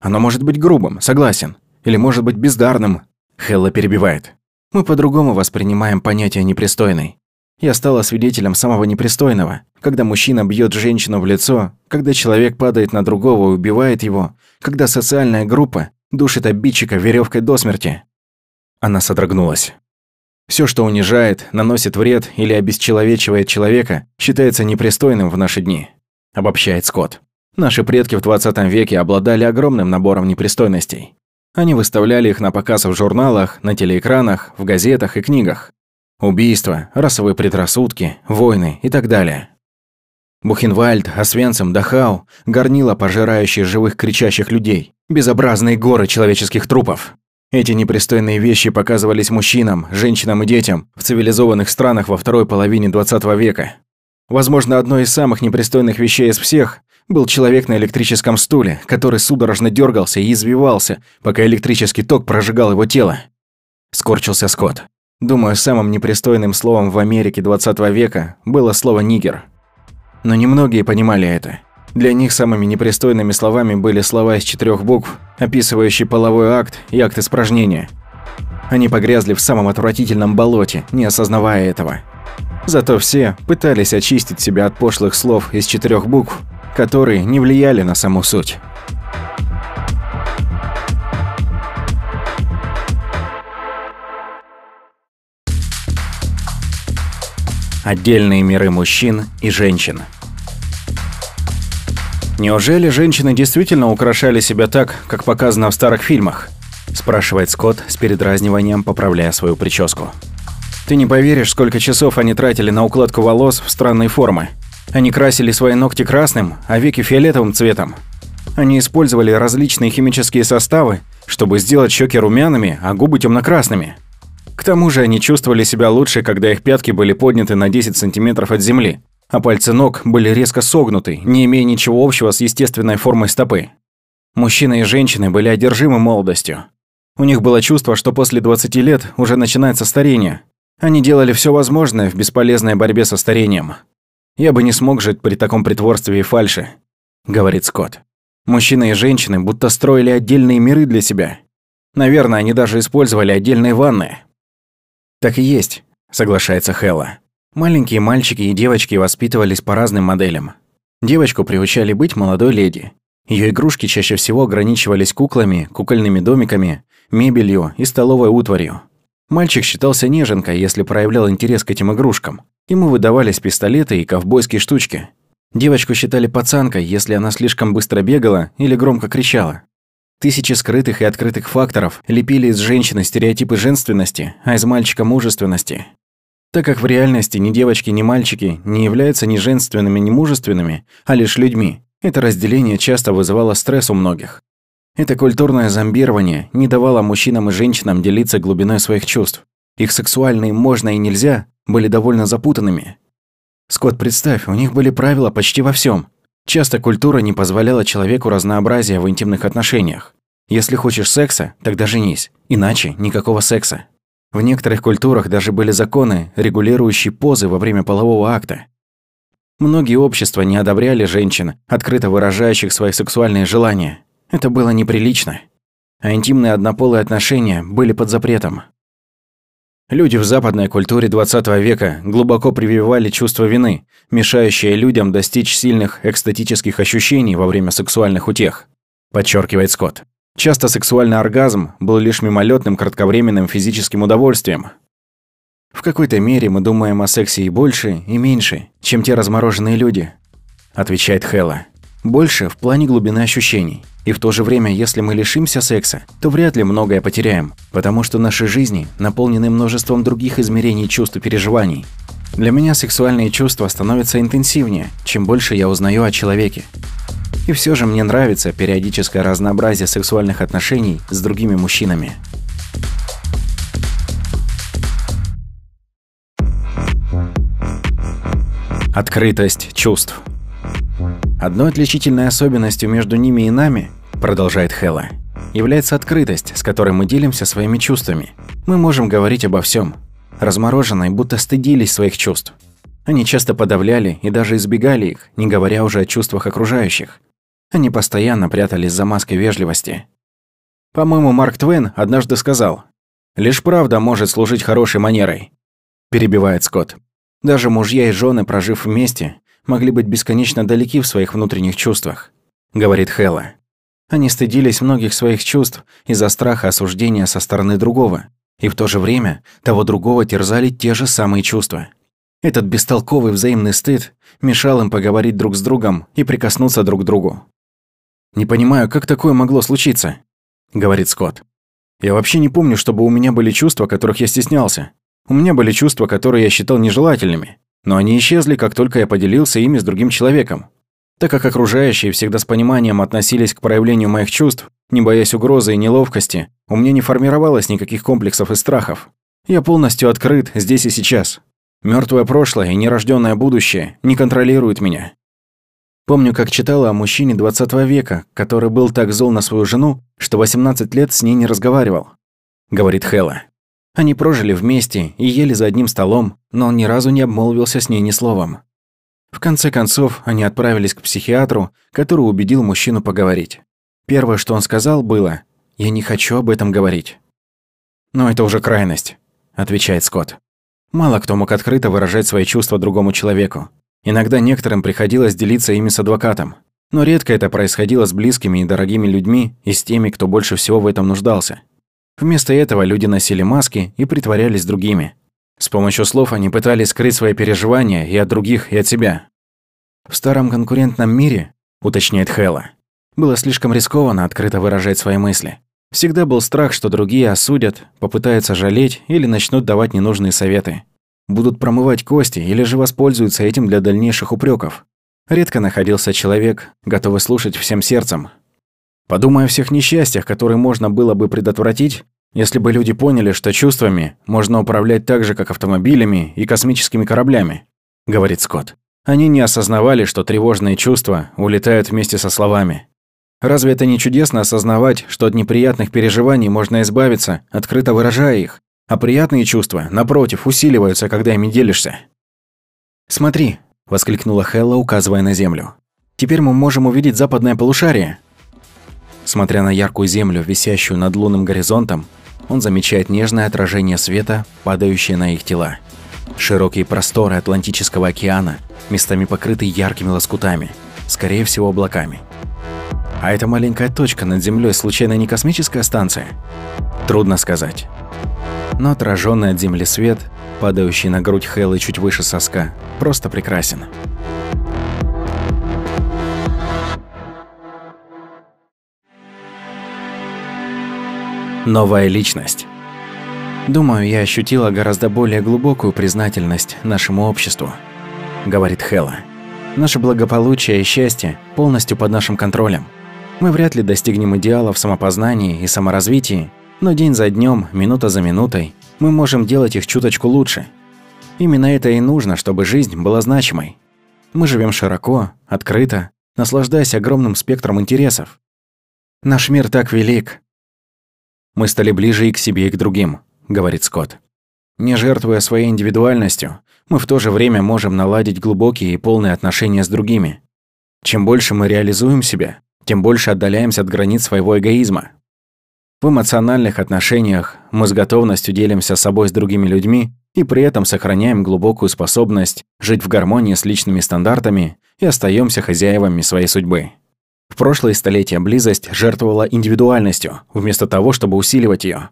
Оно может быть грубым, согласен. Или может быть бездарным. Хелла перебивает. Мы по-другому воспринимаем понятие непристойный. Я стала свидетелем самого непристойного, когда мужчина бьет женщину в лицо, когда человек падает на другого и убивает его, когда социальная группа душит обидчика веревкой до смерти. Она содрогнулась. Все, что унижает, наносит вред или обесчеловечивает человека, считается непристойным в наши дни, обобщает Скотт. Наши предки в 20 веке обладали огромным набором непристойностей. Они выставляли их на показ в журналах, на телеэкранах, в газетах и книгах. Убийства, расовые предрассудки, войны и так далее. Бухенвальд, Освенцим, Дахау, горнила, пожирающие живых кричащих людей, безобразные горы человеческих трупов. Эти непристойные вещи показывались мужчинам, женщинам и детям в цивилизованных странах во второй половине 20 века. Возможно, одной из самых непристойных вещей из всех был человек на электрическом стуле, который судорожно дергался и извивался, пока электрический ток прожигал его тело. Скорчился Скотт. Думаю, самым непристойным словом в Америке 20 века было слово «нигер». Но немногие понимали это. Для них самыми непристойными словами были слова из четырех букв, описывающие половой акт и акт испражнения. Они погрязли в самом отвратительном болоте, не осознавая этого. Зато все пытались очистить себя от пошлых слов из четырех букв которые не влияли на саму суть. Отдельные миры мужчин и женщин. Неужели женщины действительно украшали себя так, как показано в старых фильмах? спрашивает Скотт с передразниванием, поправляя свою прическу. Ты не поверишь, сколько часов они тратили на укладку волос в странные формы. Они красили свои ногти красным, а веки фиолетовым цветом. Они использовали различные химические составы, чтобы сделать щеки румяными, а губы темно-красными. К тому же они чувствовали себя лучше, когда их пятки были подняты на 10 сантиметров от земли, а пальцы ног были резко согнуты, не имея ничего общего с естественной формой стопы. Мужчины и женщины были одержимы молодостью. У них было чувство, что после 20 лет уже начинается старение. Они делали все возможное в бесполезной борьбе со старением. Я бы не смог жить при таком притворстве и фальше, говорит Скотт. Мужчины и женщины будто строили отдельные миры для себя. Наверное, они даже использовали отдельные ванны. Так и есть, соглашается Хелла. Маленькие мальчики и девочки воспитывались по разным моделям. Девочку приучали быть молодой леди. Ее игрушки чаще всего ограничивались куклами, кукольными домиками, мебелью и столовой утварью. Мальчик считался неженкой, если проявлял интерес к этим игрушкам. Ему выдавались пистолеты и ковбойские штучки. Девочку считали пацанкой, если она слишком быстро бегала или громко кричала. Тысячи скрытых и открытых факторов лепили из женщины стереотипы женственности, а из мальчика мужественности. Так как в реальности ни девочки, ни мальчики не являются ни женственными, ни мужественными, а лишь людьми, это разделение часто вызывало стресс у многих. Это культурное зомбирование не давало мужчинам и женщинам делиться глубиной своих чувств. Их сексуальные «можно» и «нельзя» были довольно запутанными. Скотт, представь, у них были правила почти во всем. Часто культура не позволяла человеку разнообразия в интимных отношениях. Если хочешь секса, тогда женись, иначе никакого секса. В некоторых культурах даже были законы, регулирующие позы во время полового акта. Многие общества не одобряли женщин, открыто выражающих свои сексуальные желания. Это было неприлично. А интимные однополые отношения были под запретом. Люди в западной культуре 20 века глубоко прививали чувство вины, мешающее людям достичь сильных экстатических ощущений во время сексуальных утех, подчеркивает Скотт. Часто сексуальный оргазм был лишь мимолетным кратковременным физическим удовольствием. В какой-то мере мы думаем о сексе и больше, и меньше, чем те размороженные люди, отвечает Хэлла. Больше в плане глубины ощущений. И в то же время, если мы лишимся секса, то вряд ли многое потеряем, потому что наши жизни наполнены множеством других измерений чувств и переживаний. Для меня сексуальные чувства становятся интенсивнее, чем больше я узнаю о человеке. И все же мне нравится периодическое разнообразие сексуальных отношений с другими мужчинами. Открытость чувств. Одной отличительной особенностью между ними и нами, продолжает Хела, является открытость, с которой мы делимся своими чувствами. Мы можем говорить обо всем. Размороженные будто стыдились своих чувств. Они часто подавляли и даже избегали их, не говоря уже о чувствах окружающих. Они постоянно прятались за маской вежливости. По-моему, Марк Твен однажды сказал, «Лишь правда может служить хорошей манерой», – перебивает Скотт. Даже мужья и жены, прожив вместе, могли быть бесконечно далеки в своих внутренних чувствах, говорит Хэлла. Они стыдились многих своих чувств из-за страха осуждения со стороны другого, и в то же время того другого терзали те же самые чувства. Этот бестолковый взаимный стыд мешал им поговорить друг с другом и прикоснуться друг к другу. «Не понимаю, как такое могло случиться?» – говорит Скотт. «Я вообще не помню, чтобы у меня были чувства, которых я стеснялся. У меня были чувства, которые я считал нежелательными. Но они исчезли, как только я поделился ими с другим человеком. Так как окружающие всегда с пониманием относились к проявлению моих чувств, не боясь угрозы и неловкости, у меня не формировалось никаких комплексов и страхов. Я полностью открыт здесь и сейчас. Мертвое прошлое и нерожденное будущее не контролируют меня. Помню, как читала о мужчине 20 века, который был так зол на свою жену, что 18 лет с ней не разговаривал. Говорит Хэлла. Они прожили вместе и ели за одним столом, но он ни разу не обмолвился с ней ни словом. В конце концов, они отправились к психиатру, который убедил мужчину поговорить. Первое, что он сказал, было «Я не хочу об этом говорить». «Но это уже крайность», – отвечает Скотт. Мало кто мог открыто выражать свои чувства другому человеку. Иногда некоторым приходилось делиться ими с адвокатом. Но редко это происходило с близкими и дорогими людьми и с теми, кто больше всего в этом нуждался. Вместо этого люди носили маски и притворялись другими. С помощью слов они пытались скрыть свои переживания и от других, и от себя. В старом конкурентном мире, уточняет Хэлла, было слишком рискованно открыто выражать свои мысли. Всегда был страх, что другие осудят, попытаются жалеть или начнут давать ненужные советы. Будут промывать кости или же воспользуются этим для дальнейших упреков. Редко находился человек, готовый слушать всем сердцем, Подумай о всех несчастьях, которые можно было бы предотвратить, если бы люди поняли, что чувствами можно управлять так же, как автомобилями и космическими кораблями, говорит Скотт. Они не осознавали, что тревожные чувства улетают вместе со словами. Разве это не чудесно осознавать, что от неприятных переживаний можно избавиться, открыто выражая их, А приятные чувства, напротив, усиливаются, когда ими делишься. «Смотри!» – воскликнула Хелла, указывая на землю. «Теперь мы можем увидеть западное полушарие!» Смотря на яркую землю, висящую над лунным горизонтом, он замечает нежное отражение света, падающее на их тела. Широкие просторы Атлантического океана, местами покрыты яркими лоскутами, скорее всего облаками. А эта маленькая точка над землей случайно не космическая станция? Трудно сказать. Но отраженный от земли свет, падающий на грудь Хэллы чуть выше соска, просто прекрасен. Новая личность. Думаю, я ощутила гораздо более глубокую признательность нашему обществу, говорит Хела. Наше благополучие и счастье полностью под нашим контролем. Мы вряд ли достигнем идеала в самопознании и саморазвитии, но день за днем, минута за минутой мы можем делать их чуточку лучше. Именно это и нужно, чтобы жизнь была значимой. Мы живем широко, открыто, наслаждаясь огромным спектром интересов. Наш мир так велик, мы стали ближе и к себе, и к другим, говорит Скотт. Не жертвуя своей индивидуальностью, мы в то же время можем наладить глубокие и полные отношения с другими. Чем больше мы реализуем себя, тем больше отдаляемся от границ своего эгоизма. В эмоциональных отношениях мы с готовностью делимся собой с другими людьми и при этом сохраняем глубокую способность жить в гармонии с личными стандартами и остаемся хозяевами своей судьбы. В прошлые столетия близость жертвовала индивидуальностью, вместо того, чтобы усиливать ее.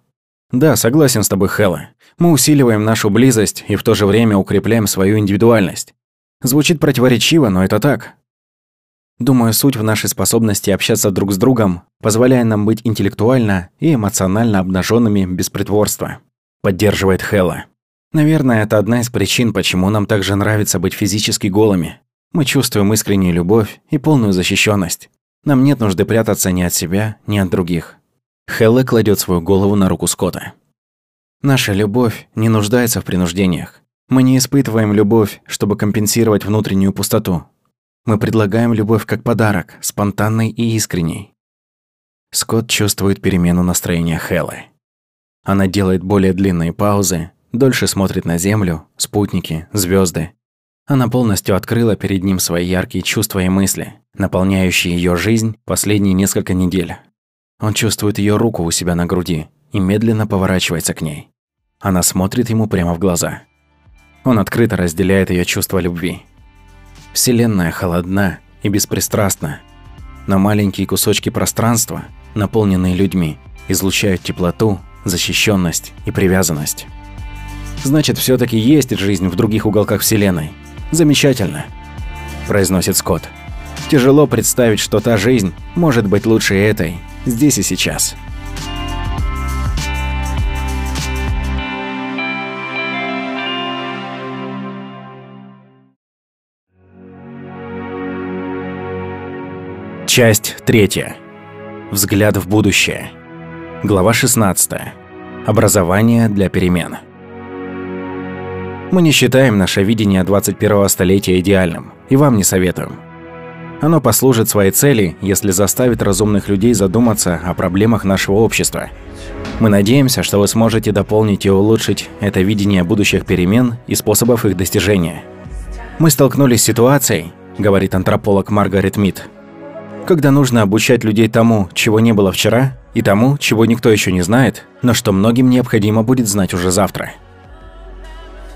Да, согласен с тобой, Хэлла. Мы усиливаем нашу близость и в то же время укрепляем свою индивидуальность. Звучит противоречиво, но это так. Думаю, суть в нашей способности общаться друг с другом, позволяя нам быть интеллектуально и эмоционально обнаженными без притворства. Поддерживает Хэлла. Наверное, это одна из причин, почему нам также нравится быть физически голыми. Мы чувствуем искреннюю любовь и полную защищенность. Нам нет нужды прятаться ни от себя, ни от других. Хелла кладет свою голову на руку Скотта. Наша любовь не нуждается в принуждениях. Мы не испытываем любовь, чтобы компенсировать внутреннюю пустоту. Мы предлагаем любовь как подарок, спонтанный и искренний. Скотт чувствует перемену настроения Хеллы. Она делает более длинные паузы, дольше смотрит на землю, спутники, звезды, она полностью открыла перед ним свои яркие чувства и мысли, наполняющие ее жизнь последние несколько недель. Он чувствует ее руку у себя на груди и медленно поворачивается к ней. Она смотрит ему прямо в глаза. Он открыто разделяет ее чувство любви. Вселенная холодна и беспристрастна, но маленькие кусочки пространства, наполненные людьми, излучают теплоту, защищенность и привязанность. Значит, все таки есть жизнь в других уголках Вселенной – «Замечательно», – произносит Скотт. «Тяжело представить, что та жизнь может быть лучше этой, здесь и сейчас». Часть третья. Взгляд в будущее. Глава 16. Образование для перемен. Мы не считаем наше видение 21-го столетия идеальным, и вам не советуем. Оно послужит своей цели, если заставит разумных людей задуматься о проблемах нашего общества. Мы надеемся, что вы сможете дополнить и улучшить это видение будущих перемен и способов их достижения. Мы столкнулись с ситуацией, говорит антрополог Маргарет Мид, когда нужно обучать людей тому, чего не было вчера, и тому, чего никто еще не знает, но что многим необходимо будет знать уже завтра.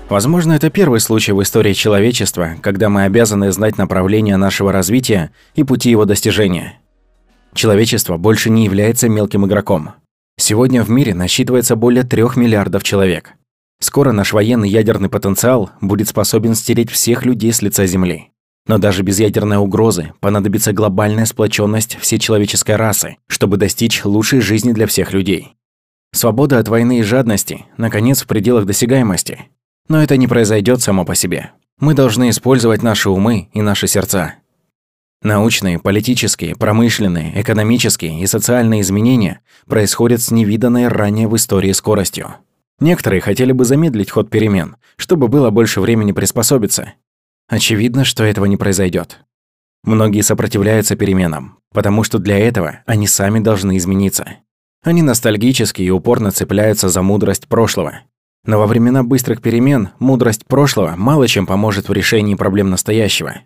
Возможно, это первый случай в истории человечества, когда мы обязаны знать направление нашего развития и пути его достижения. Человечество больше не является мелким игроком. Сегодня в мире насчитывается более трех миллиардов человек. Скоро наш военный ядерный потенциал будет способен стереть всех людей с лица Земли. Но даже без ядерной угрозы понадобится глобальная сплоченность всей человеческой расы, чтобы достичь лучшей жизни для всех людей. Свобода от войны и жадности, наконец, в пределах досягаемости. Но это не произойдет само по себе. Мы должны использовать наши умы и наши сердца. Научные, политические, промышленные, экономические и социальные изменения происходят с невиданной ранее в истории скоростью. Некоторые хотели бы замедлить ход перемен, чтобы было больше времени приспособиться. Очевидно, что этого не произойдет. Многие сопротивляются переменам, потому что для этого они сами должны измениться. Они ностальгически и упорно цепляются за мудрость прошлого, Но во времена быстрых перемен мудрость прошлого мало чем поможет в решении проблем настоящего.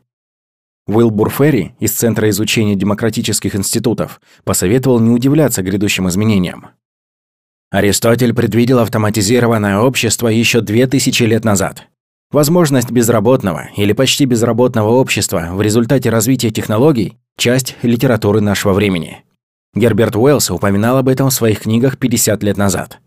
Уилл Бурферри из Центра изучения демократических институтов посоветовал не удивляться грядущим изменениям. Аристотель предвидел автоматизированное общество еще две тысячи лет назад. Возможность безработного или почти безработного общества в результате развития технологий – часть литературы нашего времени. Герберт Уэллс упоминал об этом в своих книгах 50 лет назад.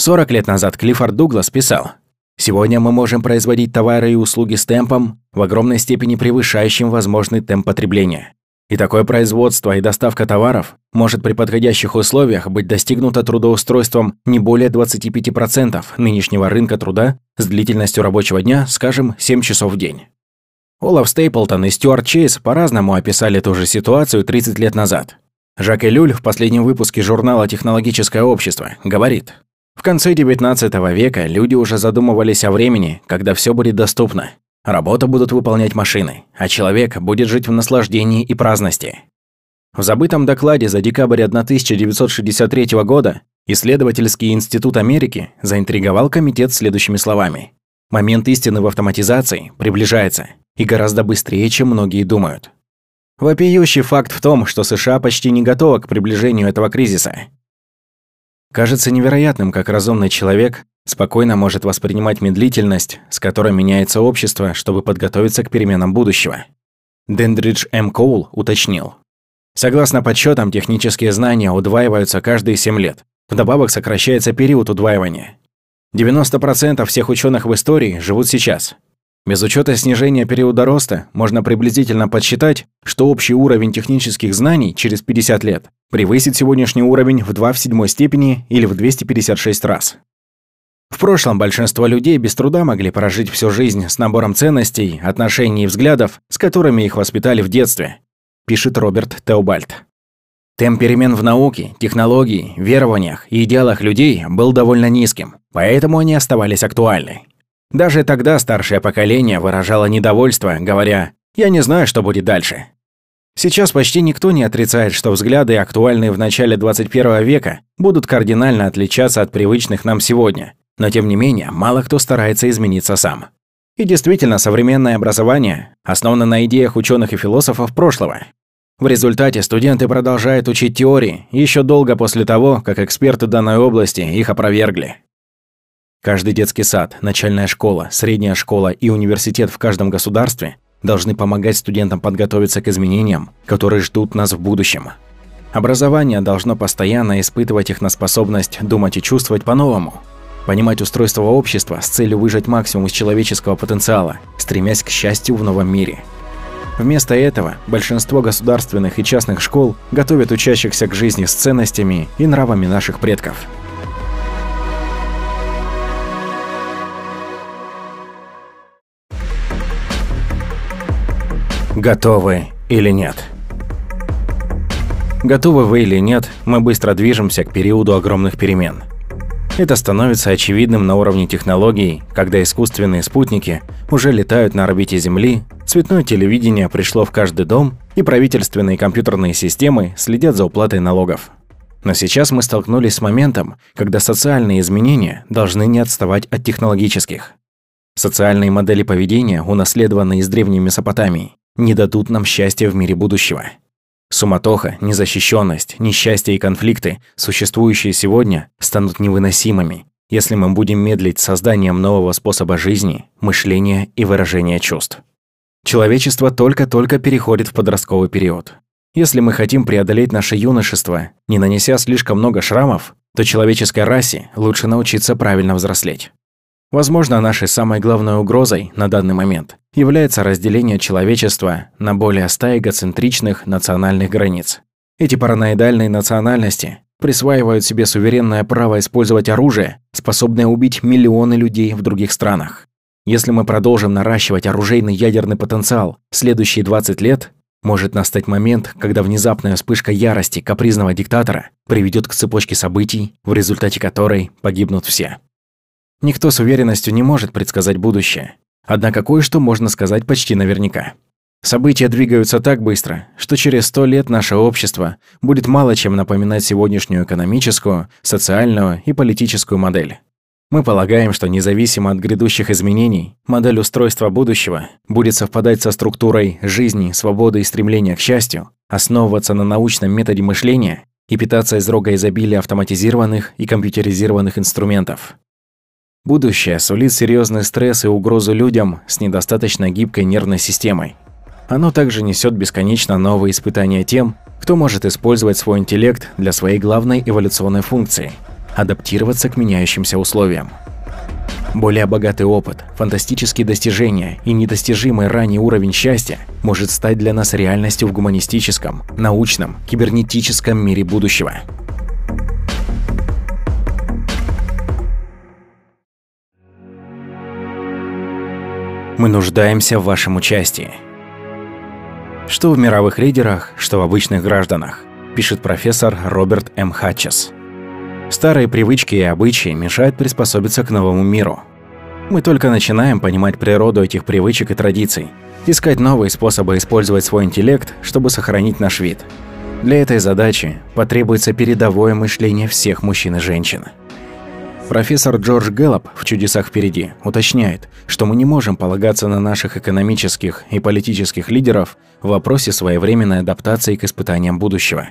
40 лет назад Клиффорд Дуглас писал «Сегодня мы можем производить товары и услуги с темпом, в огромной степени превышающим возможный темп потребления. И такое производство и доставка товаров может при подходящих условиях быть достигнуто трудоустройством не более 25% нынешнего рынка труда с длительностью рабочего дня, скажем, 7 часов в день. Олаф Стейплтон и Стюарт Чейз по-разному описали ту же ситуацию 30 лет назад. Жак Элюль в последнем выпуске журнала «Технологическое общество» говорит, в конце XIX века люди уже задумывались о времени, когда все будет доступно. Работу будут выполнять машины, а человек будет жить в наслаждении и праздности. В забытом докладе за декабрь 1963 года Исследовательский институт Америки заинтриговал комитет следующими словами. Момент истины в автоматизации приближается и гораздо быстрее, чем многие думают. Вопиющий факт в том, что США почти не готова к приближению этого кризиса. Кажется невероятным, как разумный человек спокойно может воспринимать медлительность, с которой меняется общество, чтобы подготовиться к переменам будущего. Дендридж М. Коул уточнил. Согласно подсчетам, технические знания удваиваются каждые 7 лет. Вдобавок сокращается период удваивания. 90% всех ученых в истории живут сейчас. Без учета снижения периода роста можно приблизительно подсчитать, что общий уровень технических знаний через 50 лет превысит сегодняшний уровень в 2 в седьмой степени или в 256 раз. В прошлом большинство людей без труда могли прожить всю жизнь с набором ценностей, отношений и взглядов, с которыми их воспитали в детстве, пишет Роберт Теобальд. Темп перемен в науке, технологии, верованиях и идеалах людей был довольно низким, поэтому они оставались актуальны. Даже тогда старшее поколение выражало недовольство, говоря «я не знаю, что будет дальше». Сейчас почти никто не отрицает, что взгляды, актуальные в начале 21 века, будут кардинально отличаться от привычных нам сегодня, но тем не менее, мало кто старается измениться сам. И действительно, современное образование основано на идеях ученых и философов прошлого. В результате студенты продолжают учить теории еще долго после того, как эксперты данной области их опровергли. Каждый детский сад, начальная школа, средняя школа и университет в каждом государстве должны помогать студентам подготовиться к изменениям, которые ждут нас в будущем. Образование должно постоянно испытывать их на способность думать и чувствовать по-новому, понимать устройство общества с целью выжать максимум из человеческого потенциала, стремясь к счастью в новом мире. Вместо этого большинство государственных и частных школ готовят учащихся к жизни с ценностями и нравами наших предков – Готовы или нет? Готовы вы или нет, мы быстро движемся к периоду огромных перемен. Это становится очевидным на уровне технологий, когда искусственные спутники уже летают на орбите Земли, цветное телевидение пришло в каждый дом, и правительственные компьютерные системы следят за уплатой налогов. Но сейчас мы столкнулись с моментом, когда социальные изменения должны не отставать от технологических. Социальные модели поведения, унаследованные из древней Месопотамии, не дадут нам счастья в мире будущего. Суматоха, незащищенность, несчастье и конфликты, существующие сегодня, станут невыносимыми, если мы будем медлить с созданием нового способа жизни, мышления и выражения чувств. Человечество только-только переходит в подростковый период. Если мы хотим преодолеть наше юношество, не нанеся слишком много шрамов, то человеческой расе лучше научиться правильно взрослеть. Возможно, нашей самой главной угрозой на данный момент является разделение человечества на более ста эгоцентричных национальных границ. Эти параноидальные национальности присваивают себе суверенное право использовать оружие, способное убить миллионы людей в других странах. Если мы продолжим наращивать оружейный ядерный потенциал следующие 20 лет, может настать момент, когда внезапная вспышка ярости капризного диктатора приведет к цепочке событий, в результате которой погибнут все. Никто с уверенностью не может предсказать будущее. Однако кое-что можно сказать почти наверняка. События двигаются так быстро, что через сто лет наше общество будет мало чем напоминать сегодняшнюю экономическую, социальную и политическую модель. Мы полагаем, что независимо от грядущих изменений, модель устройства будущего будет совпадать со структурой жизни, свободы и стремления к счастью, основываться на научном методе мышления и питаться из рога изобилия автоматизированных и компьютеризированных инструментов. Будущее сулит серьезный стресс и угрозу людям с недостаточно гибкой нервной системой. Оно также несет бесконечно новые испытания тем, кто может использовать свой интеллект для своей главной эволюционной функции – адаптироваться к меняющимся условиям. Более богатый опыт, фантастические достижения и недостижимый ранний уровень счастья может стать для нас реальностью в гуманистическом, научном, кибернетическом мире будущего. Мы нуждаемся в вашем участии. Что в мировых лидерах, что в обычных гражданах, пишет профессор Роберт М. Хатчес. Старые привычки и обычаи мешают приспособиться к новому миру. Мы только начинаем понимать природу этих привычек и традиций, искать новые способы использовать свой интеллект, чтобы сохранить наш вид. Для этой задачи потребуется передовое мышление всех мужчин и женщин. Профессор Джордж Гэллоп в «Чудесах впереди» уточняет, что мы не можем полагаться на наших экономических и политических лидеров в вопросе своевременной адаптации к испытаниям будущего.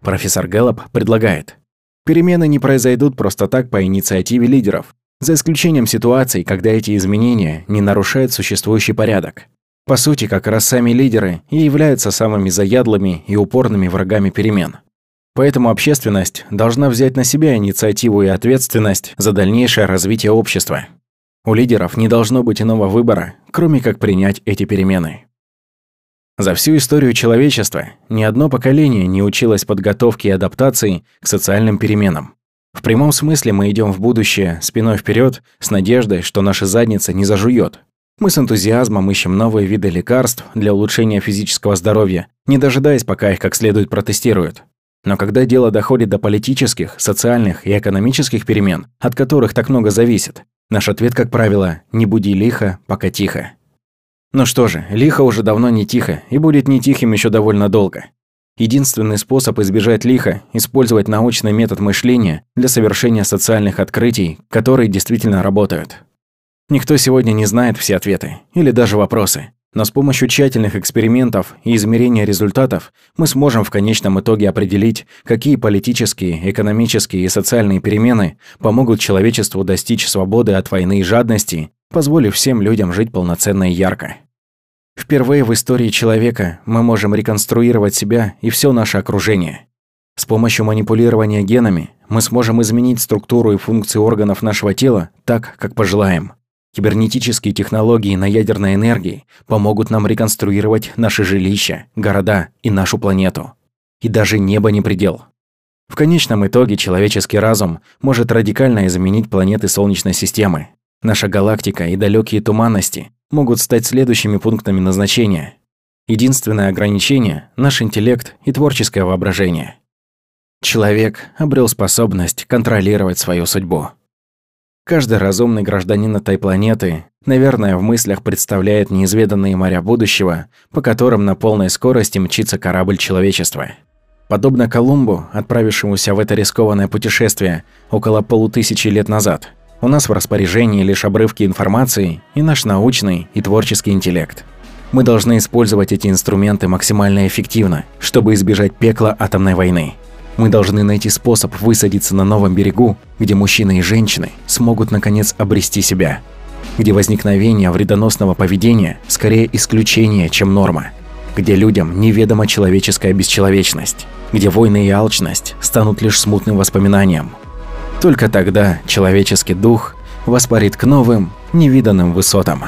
Профессор Гэллоп предлагает Перемены не произойдут просто так по инициативе лидеров, за исключением ситуаций, когда эти изменения не нарушают существующий порядок. По сути, как раз сами лидеры и являются самыми заядлыми и упорными врагами перемен. Поэтому общественность должна взять на себя инициативу и ответственность за дальнейшее развитие общества. У лидеров не должно быть иного выбора, кроме как принять эти перемены. За всю историю человечества ни одно поколение не училось подготовке и адаптации к социальным переменам. В прямом смысле мы идем в будущее спиной вперед с надеждой, что наша задница не зажует. Мы с энтузиазмом ищем новые виды лекарств для улучшения физического здоровья, не дожидаясь, пока их как следует протестируют. Но когда дело доходит до политических, социальных и экономических перемен, от которых так много зависит, наш ответ, как правило, «не буди лихо, пока тихо». Ну что же, лихо уже давно не тихо и будет не тихим еще довольно долго. Единственный способ избежать лиха – использовать научный метод мышления для совершения социальных открытий, которые действительно работают. Никто сегодня не знает все ответы или даже вопросы, но с помощью тщательных экспериментов и измерения результатов мы сможем в конечном итоге определить, какие политические, экономические и социальные перемены помогут человечеству достичь свободы от войны и жадности позволив всем людям жить полноценно и ярко. Впервые в истории человека мы можем реконструировать себя и все наше окружение. С помощью манипулирования генами мы сможем изменить структуру и функции органов нашего тела так, как пожелаем. Кибернетические технологии на ядерной энергии помогут нам реконструировать наши жилища, города и нашу планету. И даже небо не предел. В конечном итоге человеческий разум может радикально изменить планеты Солнечной системы, Наша галактика и далекие туманности могут стать следующими пунктами назначения. Единственное ограничение – наш интеллект и творческое воображение. Человек обрел способность контролировать свою судьбу. Каждый разумный гражданин этой планеты, наверное, в мыслях представляет неизведанные моря будущего, по которым на полной скорости мчится корабль человечества. Подобно Колумбу, отправившемуся в это рискованное путешествие около полутысячи лет назад – у нас в распоряжении лишь обрывки информации и наш научный и творческий интеллект. Мы должны использовать эти инструменты максимально эффективно, чтобы избежать пекла атомной войны. Мы должны найти способ высадиться на новом берегу, где мужчины и женщины смогут наконец обрести себя. Где возникновение вредоносного поведения скорее исключение, чем норма. Где людям неведома человеческая бесчеловечность. Где войны и алчность станут лишь смутным воспоминанием – только тогда человеческий дух воспарит к новым, невиданным высотам.